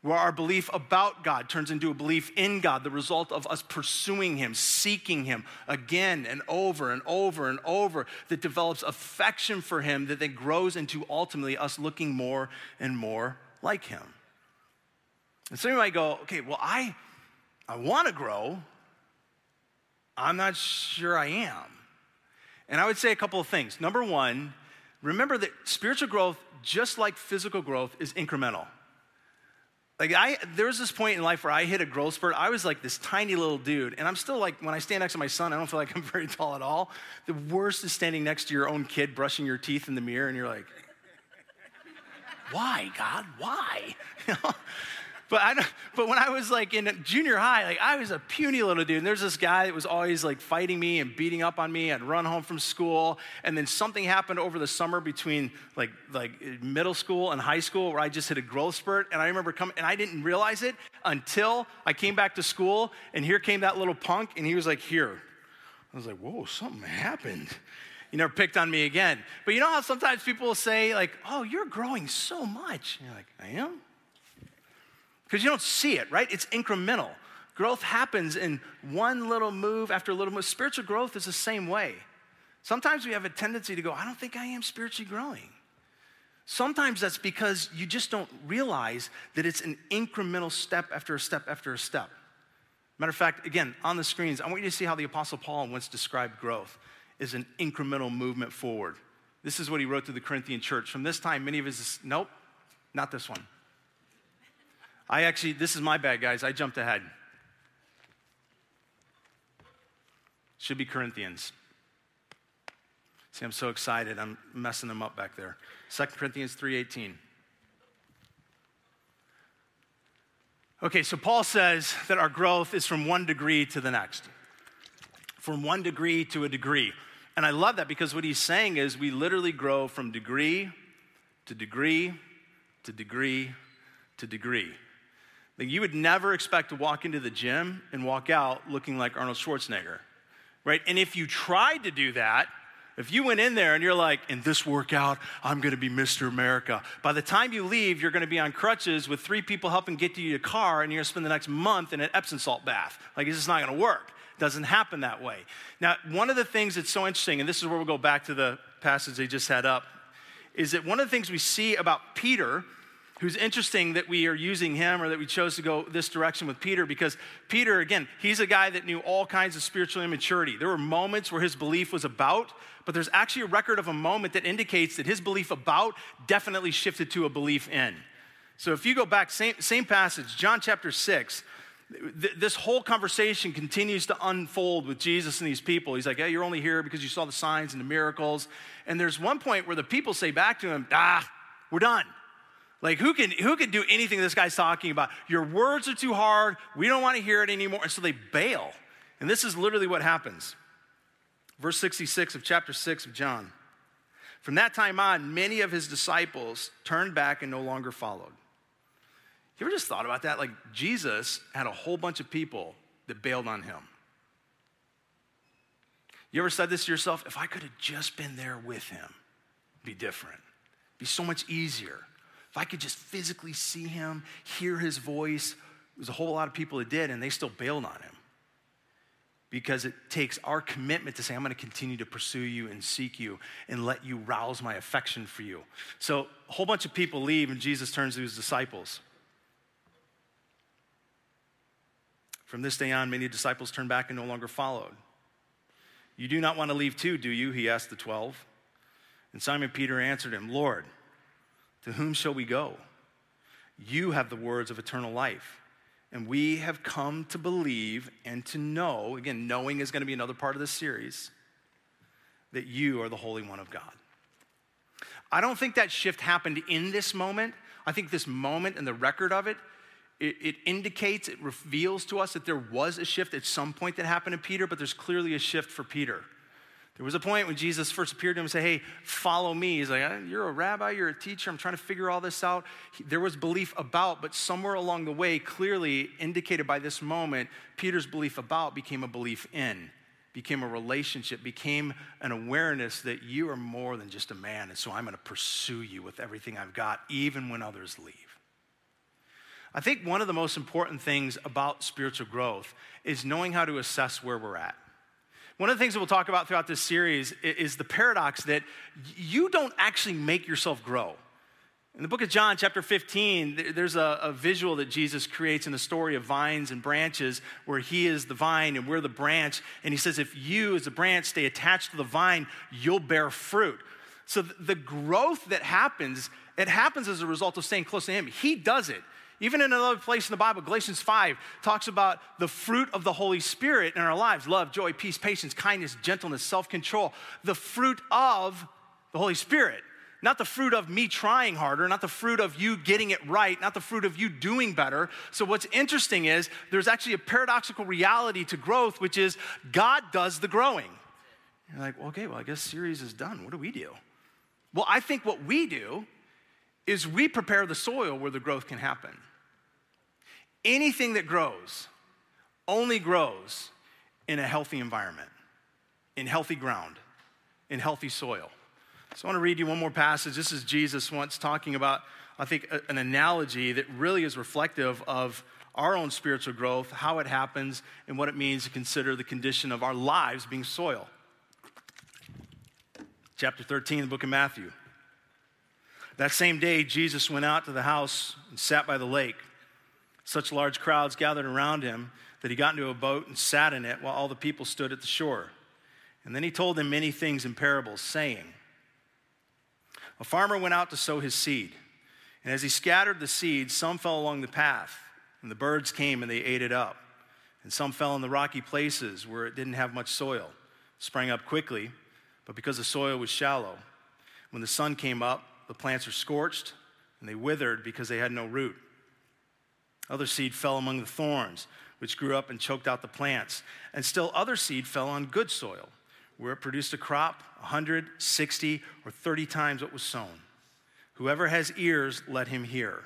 where our belief about God turns into a belief in God, the result of us pursuing Him, seeking Him again and over and over and over, that develops affection for Him that then grows into ultimately us looking more and more like Him. And some of you might go, okay, well, I, I want to grow. I'm not sure I am. And I would say a couple of things. Number one, remember that spiritual growth, just like physical growth, is incremental. Like I, there was this point in life where I hit a growth spurt. I was like this tiny little dude, and I'm still like when I stand next to my son, I don't feel like [laughs] I'm very tall at all. The worst is standing next to your own kid brushing your teeth in the mirror, and you're like, "Why, God? Why?" [laughs] But I [laughs] but when I was like in junior high, like I was a puny little dude. And there's this guy that was always like fighting me and beating up on me. I'd run home from school, and then something happened over the summer between like like middle school and high school where I just hit a growth spurt. And I remember coming, and I didn't realize it until I came back to school, and here came that little punk, and he was like, "Here." I was like, "Whoa, something happened." You never picked on me again. But you know how sometimes people will say like, "Oh, you're growing so much." And you're like, "I am." Because you don't see it, right? It's incremental. Growth happens in one little move after a little move. Spiritual growth is the same way. Sometimes we have a tendency to go, I don't think I am spiritually growing. Sometimes that's because you just don't realize that it's an incremental step after a step after a step. Matter of fact, again, on the screens, I want you to see how the Apostle Paul once described growth is an incremental movement forward. This is what he wrote to the Corinthian church. From this time, many of his, nope, not this one. I actually, this is my bad, guys. I jumped ahead. Should be Corinthians. See, I'm so excited. I'm messing them up back there. 2 Corinthians 3:18. Okay, so Paul says that our growth is from one degree to the next. From one degree to a degree. And I love that because what he's saying is we literally grow from degree to degree to degree to degree. Like you would never expect to walk into the gym and walk out looking like Arnold Schwarzenegger, right? And if you tried to do that, if you went in there and you're like, in this workout, I'm gonna be Mr. America, by the time you leave, you're gonna be on crutches with three people helping get you to your car and you're gonna spend the next month in an Epsom salt bath. Like, it's just not gonna work. It doesn't happen that way. Now, one of the things that's so interesting, and this is where we'll go back to the passage they just had up, is that one of the things we see about Peter who's interesting that we are using him or that we chose to go this direction with Peter because Peter, again, he's a guy that knew all kinds of spiritual immaturity. There were moments where his belief was about, but there's actually a record of a moment that indicates that his belief about definitely shifted to a belief in. So if you go back, same, same passage, John chapter 6, th- this whole conversation continues to unfold with Jesus and these people. He's like, hey, you're only here because you saw the signs and the miracles. And there's one point where the people say back to him, ah, we're done. Like, who can, who can do anything this guy's talking about? Your words are too hard. We don't want to hear it anymore. And so they bail. And this is literally what happens. Verse 66 of chapter 6 of John. From that time on, many of his disciples turned back and no longer followed. You ever just thought about that? Like, Jesus had a whole bunch of people that bailed on him. You ever said this to yourself? If I could have just been there with him, be different. It'd be so much easier. If I could just physically see him, hear his voice, there's a whole lot of people that did, and they still bailed on him. Because it takes our commitment to say, I'm going to continue to pursue you and seek you and let you rouse my affection for you. So a whole bunch of people leave, and Jesus turns to his disciples. From this day on, many disciples turned back and no longer followed. You do not want to leave too, do you? He asked the twelve. And Simon Peter answered him, Lord, to whom shall we go? You have the words of eternal life. And we have come to believe and to know, again, knowing is going to be another part of this series, that you are the Holy One of God. I don't think that shift happened in this moment. I think this moment and the record of it, it, it, indicates, it reveals to us that there was a shift at some point that happened to Peter, but there's clearly a shift for Peter. There was a point when Jesus first appeared to him and said, Hey, follow me. He's like, uh, You're a rabbi, you're a teacher, I'm trying to figure all this out. There was belief about, but somewhere along the way, clearly indicated by this moment, Peter's belief about became a belief in, became a relationship, became an awareness that you are more than just a man, and so I'm going to pursue you with everything I've got, even when others leave. I think one of the most important things about spiritual growth is knowing how to assess where we're at. One of the things that we'll talk about throughout this series is the paradox that you don't actually make yourself grow. In the book of John, chapter 15, there's a, a, visual that Jesus creates in the story of vines and branches where he is the vine and we're the branch. And he says, if you, as a branch, stay attached to the vine, you'll bear fruit. So the growth that happens, it happens as a result of staying close to him. He does it. Even in another place in the Bible, Galatians 5 talks about the fruit of the Holy Spirit in our lives love, joy, peace, patience, kindness, gentleness, self control. The fruit of the Holy Spirit. Not the fruit of me trying harder, not the fruit of you getting it right, not the fruit of you doing better. So, what's interesting is there's actually a paradoxical reality to growth, which is God does the growing. You're like, well, okay, well, I guess series is done. What do we do? Well, I think what we do is we prepare the soil where the growth can happen. Anything that grows only grows in a healthy environment, in healthy ground, in healthy soil. So I want to read you one more passage. This is Jesus once talking about I think, an analogy that really is reflective of our own spiritual growth, how it happens, and what it means to consider the condition of our lives being soil. Chapter 13, the book of Matthew. That same day, Jesus went out to the house and sat by the lake. Such large crowds gathered around him that he got into a boat and sat in it while all the people stood at the shore. And then he told them many things in parables, saying, A farmer went out to sow his seed. And as he scattered the seed, some fell along the path, and the birds came and they ate it up. And some fell in the rocky places where it didn't have much soil, it sprang up quickly, but because the soil was shallow, when the sun came up, the plants were scorched and they withered because they had no root. Other seed fell among the thorns, which grew up and choked out the plants. And still other seed fell on good soil, where it produced a crop 160 or 30 times what was sown. Whoever has ears, let him hear.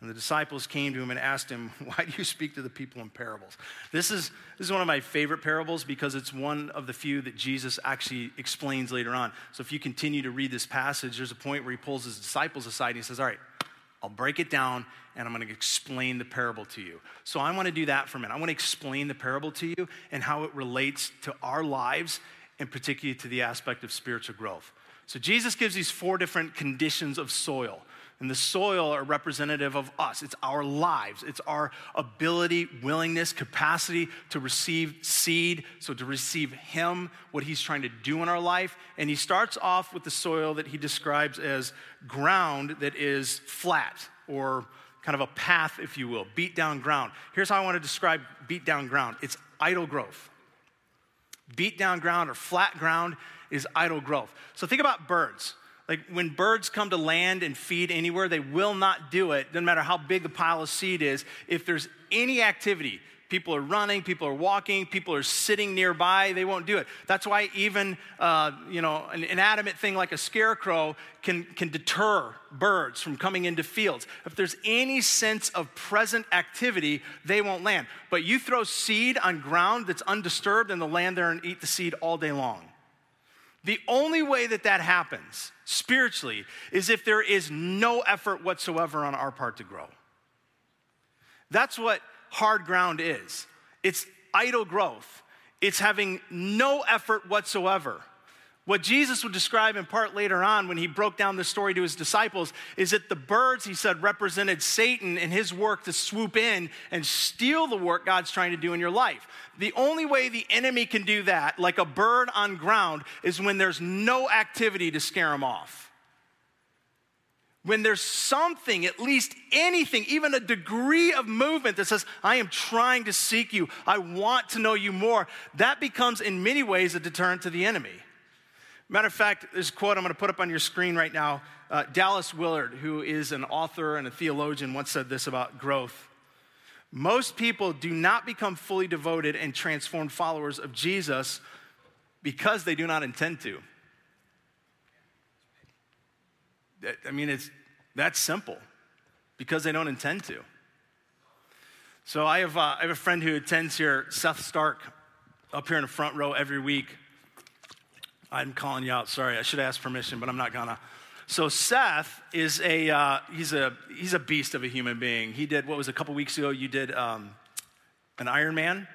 And the disciples came to him and asked him, [laughs] Why do you speak to the people in parables? This is, this is one of my favorite parables because it's one of the few that Jesus actually explains later on. So if you continue to read this passage, there's a point where he pulls his disciples aside and he says, All right, I'll break it down and I'm going to explain the parable to you. So I want to do that for a minute. I want to explain the parable to you and how it relates to our lives and particularly to the aspect of spiritual growth. So Jesus gives these four different conditions of soil. And the soil are representative of us. It's our lives. It's our ability, willingness, capacity to receive seed, so to receive Him, what He's trying to do in our life. And He starts off with the soil that He describes as ground that is flat or kind of a path, if you will, beat down ground. Here's how I want to describe beat down ground it's idle growth. Beat down ground or flat ground is idle growth. So think about birds. Like when birds come to land and feed anywhere, they will not do it, doesn't matter how big the pile of seed is, if there's any activity. People are running, people are walking, people are sitting nearby, they won't do it. That's why even, uh, you know, an inanimate thing like a scarecrow can, can deter birds from coming into fields. If there's any sense of present activity, they won't land. But you throw seed on ground that's undisturbed and they'll land there and eat the seed all day long. The only way that that happens spiritually is if there is no effort whatsoever on our part to grow. That's what hard ground is it's idle growth, it's having no effort whatsoever. What Jesus would describe in part later on when he broke down the story to his disciples is that the birds, he said, represented Satan and his work to swoop in and steal the work God's trying to do in your life. The only way the enemy can do that, like a bird on ground, is when there's no activity to scare him off. When there's something, at least anything, even a degree of movement that says, I am trying to seek you, I want to know you more, that becomes in many ways a deterrent to the enemy. Matter of fact, this quote I'm going to put up on your screen right now. Uh, Dallas Willard, who is an author and a theologian, once said this about growth. Most people do not become fully devoted and transformed followers of Jesus because they do not intend to. I mean, it's that simple because they don't intend to. So I have, uh, I have a friend who attends here, Seth Stark, up here in the front row every week. I'm calling you out. Sorry, I should ask permission, but I'm not gonna. So Seth is a uh, he's a he's a beast of a human being. He did what was a couple weeks ago. You did um, an Ironman,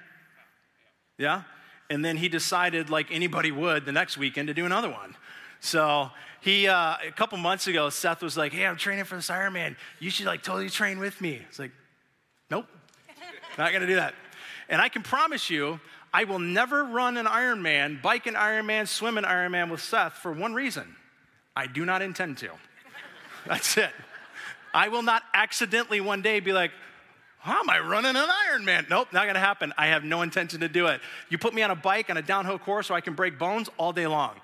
yeah, and then he decided, like anybody would, the next weekend to do another one. So he uh, a couple months ago, Seth was like, "Hey, I'm training for this Ironman. You should like totally train with me." It's like, "Nope, not gonna do that." And I can promise you, I will never run an Ironman, bike an Ironman, swim an Ironman with Seth for one reason I do not intend to. That's it. I will not accidentally one day be like, how am I running an Ironman? Nope, not gonna happen. I have no intention to do it. You put me on a bike on a downhill course so I can break bones all day long.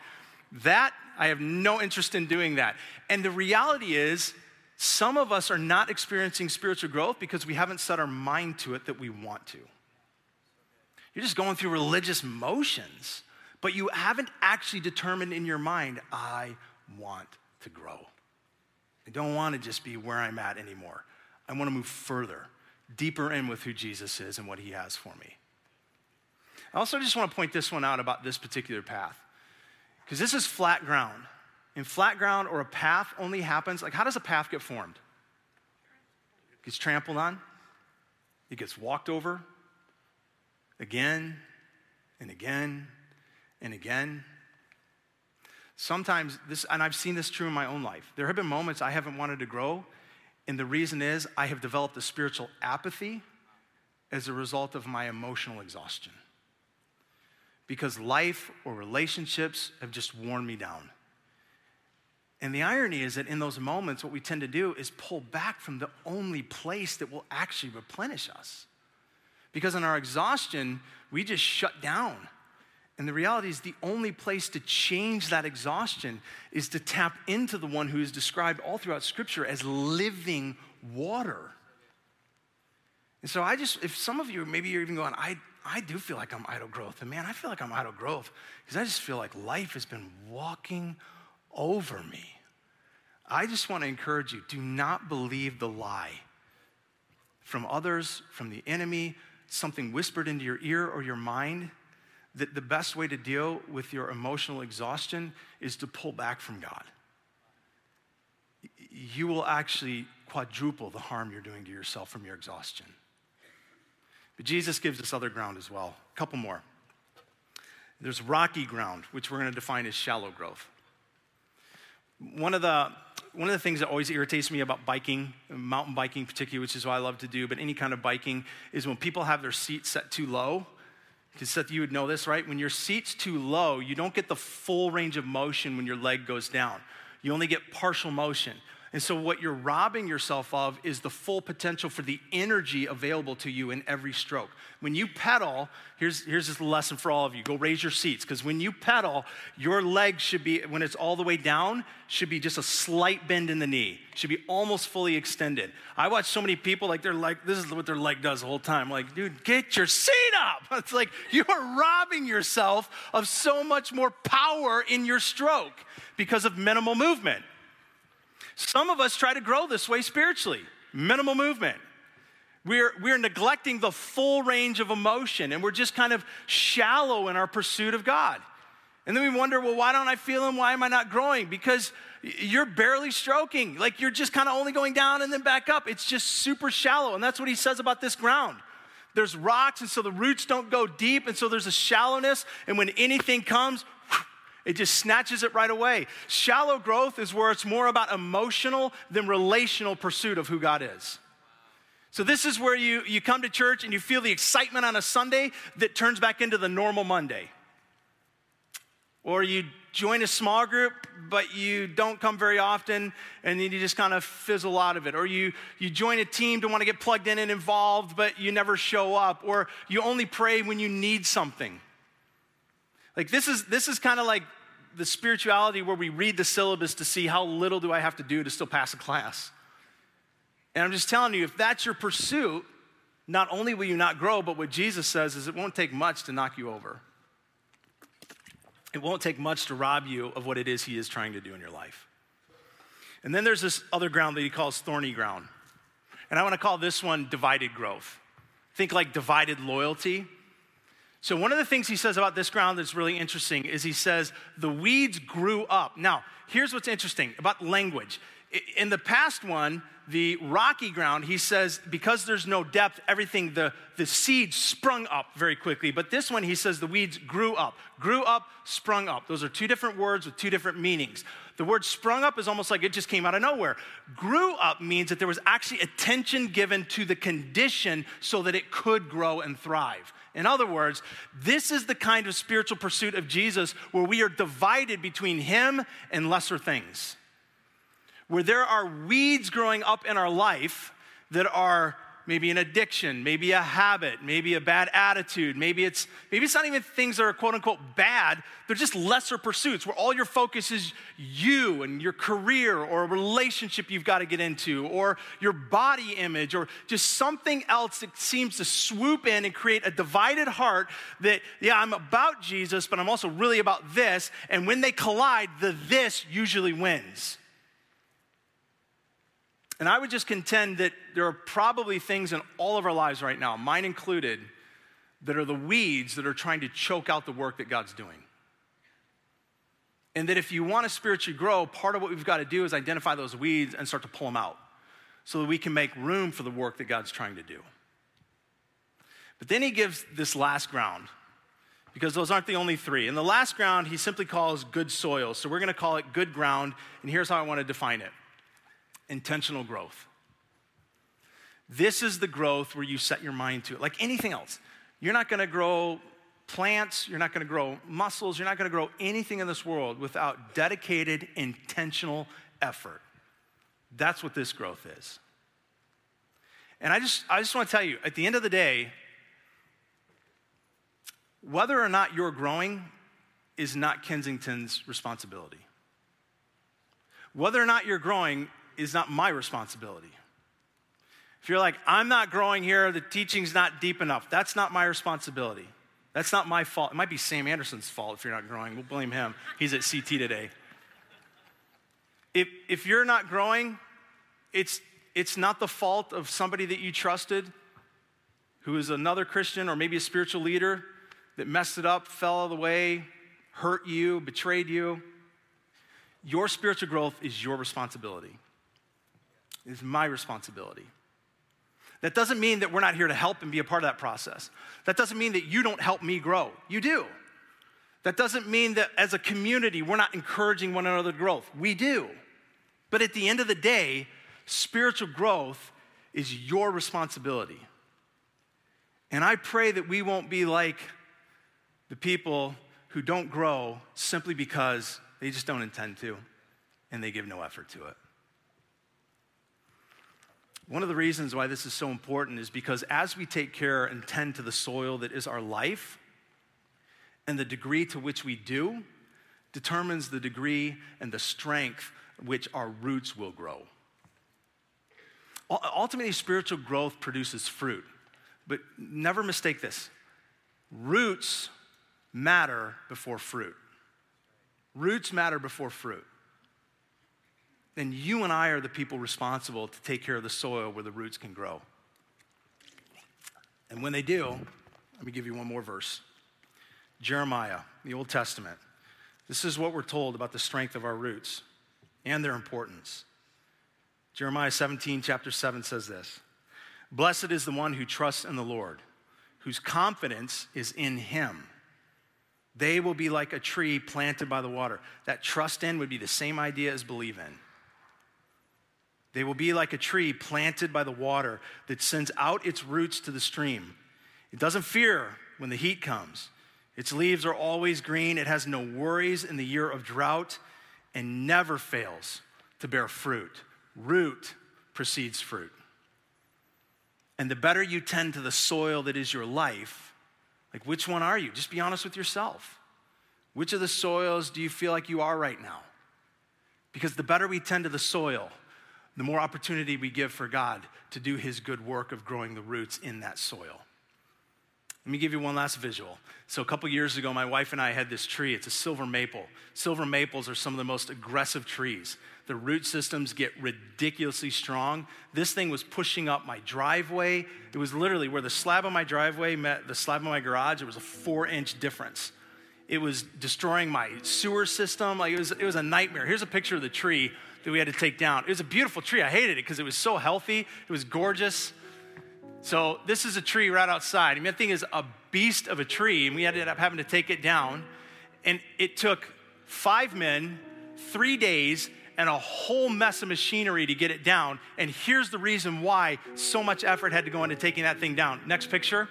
That, I have no interest in doing that. And the reality is, some of us are not experiencing spiritual growth because we haven't set our mind to it that we want to. You're just going through religious motions, but you haven't actually determined in your mind, I want to grow. I don't want to just be where I'm at anymore. I want to move further, deeper in with who Jesus is and what he has for me. I also just want to point this one out about this particular path, because this is flat ground. In flat ground or a path only happens, like, how does a path get formed? It gets trampled on, it gets walked over again and again and again. Sometimes this, and I've seen this true in my own life. There have been moments I haven't wanted to grow, and the reason is I have developed a spiritual apathy as a result of my emotional exhaustion. Because life or relationships have just worn me down. And the irony is that in those moments, what we tend to do is pull back from the only place that will actually replenish us. Because in our exhaustion, we just shut down. And the reality is, the only place to change that exhaustion is to tap into the one who is described all throughout Scripture as living water. And so, I just, if some of you, maybe you're even going, I, I do feel like I'm idle growth. And man, I feel like I'm idle growth because I just feel like life has been walking over me. I just want to encourage you do not believe the lie from others, from the enemy, something whispered into your ear or your mind that the best way to deal with your emotional exhaustion is to pull back from God. You will actually quadruple the harm you're doing to yourself from your exhaustion. But Jesus gives us other ground as well. A couple more. There's rocky ground, which we're going to define as shallow growth. One of the one of the things that always irritates me about biking, mountain biking particularly, which is what I love to do, but any kind of biking, is when people have their seat set too low. Because Seth, you would know this, right? When your seat's too low, you don't get the full range of motion when your leg goes down. You only get partial motion. And so, what you're robbing yourself of is the full potential for the energy available to you in every stroke. When you pedal, here's, here's this lesson for all of you go raise your seats, because when you pedal, your leg should be, when it's all the way down, should be just a slight bend in the knee, should be almost fully extended. I watch so many people, like, they're like, this is what their leg does the whole time. Like, dude, get your seat up. [laughs] It's like you are robbing yourself of so much more power in your stroke because of minimal movement. Some of us try to grow this way spiritually, minimal movement. We're, we're neglecting the full range of emotion and we're just kind of shallow in our pursuit of God. And then we wonder, well, why don't I feel Him? Why am I not growing? Because you're barely stroking. Like you're just kind of only going down and then back up. It's just super shallow. And that's what He says about this ground. There's rocks, and so the roots don't go deep, and so there's a shallowness. And when anything comes, it just snatches it right away. Shallow growth is where it's more about emotional than relational pursuit of who God is. So, this is where you, you come to church and you feel the excitement on a Sunday that turns back into the normal Monday. Or you join a small group, but you don't come very often and then you just kind of fizzle out of it. Or you, you join a team to want to get plugged in and involved, but you never show up. Or you only pray when you need something. Like this is this is kind of like the spirituality where we read the syllabus to see how little do I have to do to still pass a class. And I'm just telling you, if that's your pursuit, not only will you not grow, but what Jesus says is it won't take much to knock you over. It won't take much to rob you of what it is he is trying to do in your life. And then there's this other ground that he calls thorny ground. And I want to call this one divided growth. Think like divided loyalty. So, one of the things he says about this ground that's really interesting is he says, the weeds grew up. Now, here's what's interesting about language. In the past one, the rocky ground, he says, because there's no depth, everything, the, the seed sprung up very quickly. But this one, he says, the weeds grew up. Grew up, sprung up. Those are two different words with two different meanings. The word sprung up is almost like it just came out of nowhere. Grew up means that there was actually attention given to the condition so that it could grow and thrive. In other words, this is the kind of spiritual pursuit of Jesus where we are divided between Him and lesser things. Where there are weeds growing up in our life that are maybe an addiction, maybe a habit, maybe a bad attitude, maybe it's maybe it's not even things that are quote unquote bad, they're just lesser pursuits where all your focus is you and your career or a relationship you've got to get into or your body image or just something else that seems to swoop in and create a divided heart that yeah, I'm about Jesus, but I'm also really about this, and when they collide, the this usually wins. And I would just contend that there are probably things in all of our lives right now, mine included, that are the weeds that are trying to choke out the work that God's doing. And that if you want to spiritually grow, part of what we've got to do is identify those weeds and start to pull them out. so that we can make room for the work that God's trying to do. But then he gives this last ground because those aren't the only three. And the last ground he simply calls good soil. So we're going to call it good ground. And here's how I want to define it intentional growth. This is the growth where you set your mind to it. Like anything else, you're not to grow plants, you're not to grow muscles, you're not to grow anything in this world without dedicated, intentional effort. That's what this growth is. And I just, I just want to tell you, at the end of the day, whether or not you're growing is not Kensington's responsibility. Whether or not you're growing is not my responsibility. If you're like, I'm not growing here, the teaching's not deep enough, that's not my responsibility. That's not my fault. It might be Sam Anderson's fault if you're not growing. We'll blame him. He's at CT today. If, if you're not growing, it's, it's not the fault of somebody that you trusted who is another Christian or maybe a spiritual leader that messed it up, fell out of the way, hurt you, betrayed you. Your spiritual growth is your responsibility. It's my responsibility. That doesn't mean that we're not here to help and be a part of that process. That doesn't mean that you don't help me grow. You do. That doesn't mean that as a community, we're not encouraging one another to growth. We do. But at the end of the day, spiritual growth is your responsibility. And I pray that we won't be like the people who don't grow simply because they just don't intend to and they give no effort to it. One of the reasons why this is so important is because as we take care and tend to the soil that is our life, and the degree to which we do determines the degree and the strength which our roots will grow. Ultimately, spiritual growth produces fruit, but never mistake this roots matter before fruit. Roots matter before fruit then you and I are the people responsible to take care of the soil where the roots can grow. And when they do, let me give you one more verse Jeremiah, the Old Testament. This is what we're told about the strength of our roots and their importance. Jeremiah 17, chapter 7 says this Blessed is the one who trusts in the Lord, whose confidence is in him. They will be like a tree planted by the water. That trust in would be the same idea as believe in. They will be like a tree planted by the water that sends out its roots to the stream. It doesn't fear when the heat comes. Its leaves are always green. It has no worries in the year of drought and never fails to bear fruit. Root precedes fruit. And the better you tend to the soil that is your life, like which one are you? Just be honest with yourself. Which of the soils do you feel like you are right now? Because the better we tend to the soil, the more opportunity we give for God to do his good work of growing the roots in that soil. Let me give you one last visual. So, a couple years ago, my wife and I had this tree. It's a silver maple. Silver maples are some of the most aggressive trees. The root systems get ridiculously strong. This thing was pushing up my driveway. It was literally where the slab of my driveway met the slab of my garage, it was a four inch difference. It was destroying my sewer system. Like it was, it was a nightmare. Here's a picture of the tree that we had to take down. It was a beautiful tree. I hated it because it was so healthy, it was gorgeous. So, this is a tree right outside. I mean, that thing is a beast of a tree, and we ended up having to take it down. And it took five men, three days, and a whole mess of machinery to get it down. And here's the reason why so much effort had to go into taking that thing down. Next picture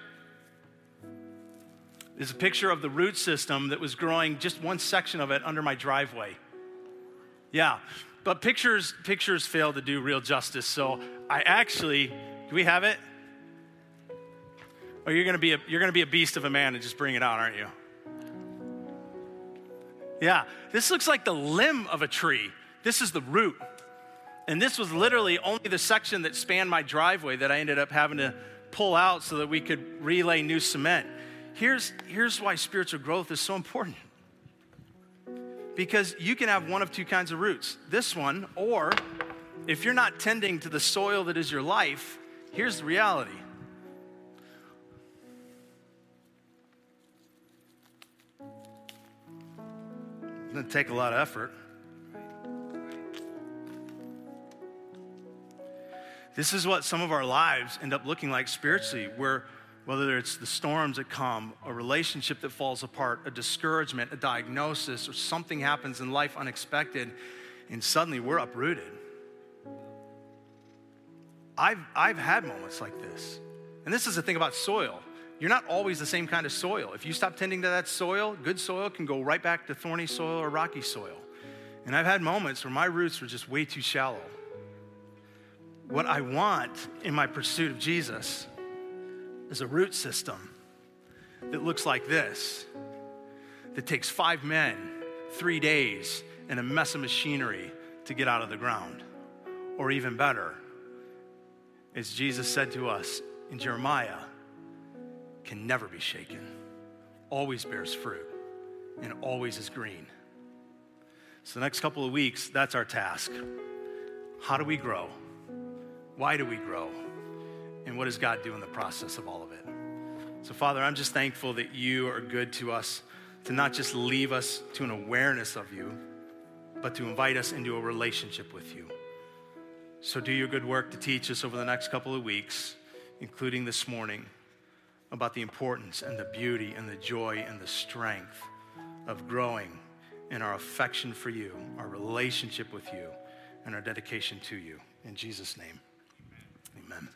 is a picture of the root system that was growing just one section of it under my driveway. Yeah, but pictures pictures fail to do real justice. So I actually, do we have it? Or you're gonna be a you're gonna be a beast of a man and just bring it out, aren't you? Yeah, this looks like the limb of a tree. This is the root. And this was literally only the section that spanned my driveway that I ended up having to pull out so that we could relay new cement. Here's, here's why spiritual growth is so important because you can have one of two kinds of roots this one, or if you're not tending to the soil that is your life, here's the reality. Going to take a lot of effort. This is what some of our lives end up looking like spiritually, where whether it's the storms that come, a relationship that falls apart, a discouragement, a diagnosis, or something happens in life unexpected, and suddenly we're uprooted. I've, I've had moments like this. And this is the thing about soil. You're not always the same kind of soil. If you stop tending to that soil, good soil can go right back to thorny soil or rocky soil. And I've had moments where my roots were just way too shallow. What I want in my pursuit of Jesus is a root system that looks like this that takes five men, three days, and a mess of machinery to get out of the ground. Or even better, as Jesus said to us in Jeremiah, can never be shaken, always bears fruit, and always is green. So, the next couple of weeks, that's our task. How do we grow? Why do we grow? And what does God do in the process of all of it? So, Father, I'm just thankful that you are good to us, to not just leave us to an awareness of you, but to invite us into a relationship with you. So, do your good work to teach us over the next couple of weeks, including this morning, about the importance and the beauty and the joy and the strength of growing in our affection for you, our relationship with you, and our dedication to you. In Jesus' name. Amen.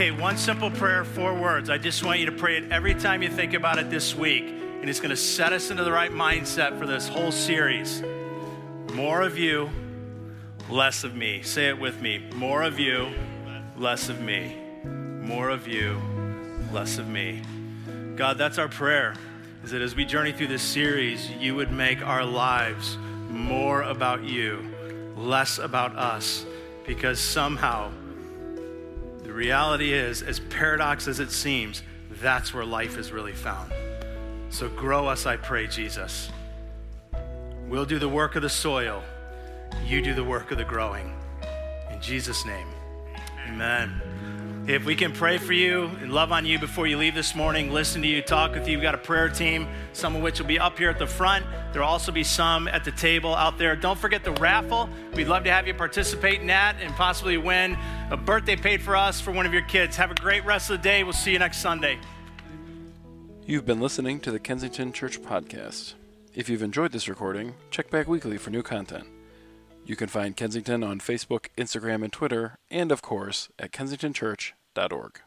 Okay, one simple prayer, four words. I just want you to pray it every time you think about it this week. And it's going to set us into the right mindset for this whole series. More of you, less of me. Say it with me. More of you, less of me. More of you, less of me. God, that's our prayer. Is that as we journey through this series, you would make our lives more about you, less about us, because somehow the reality is, as paradox as it seems, that's where life is really found. So grow us, I pray, Jesus. We'll do the work of the soil, you do the work of the growing. In Jesus' name, amen. If we can pray for you and love on you before you leave this morning, listen to you, talk with you, we've got a prayer team, some of which will be up here at the front. There'll also be some at the table out there. Don't forget the raffle. We'd love to have you participate in that and possibly win a birthday paid for us for one of your kids. Have a great rest of the day. We'll see you next Sunday. You've been listening to the Kensington Church Podcast. If you've enjoyed this recording, check back weekly for new content. You can find Kensington on Facebook, Instagram, and Twitter, and of course at kensingtonchurch.org.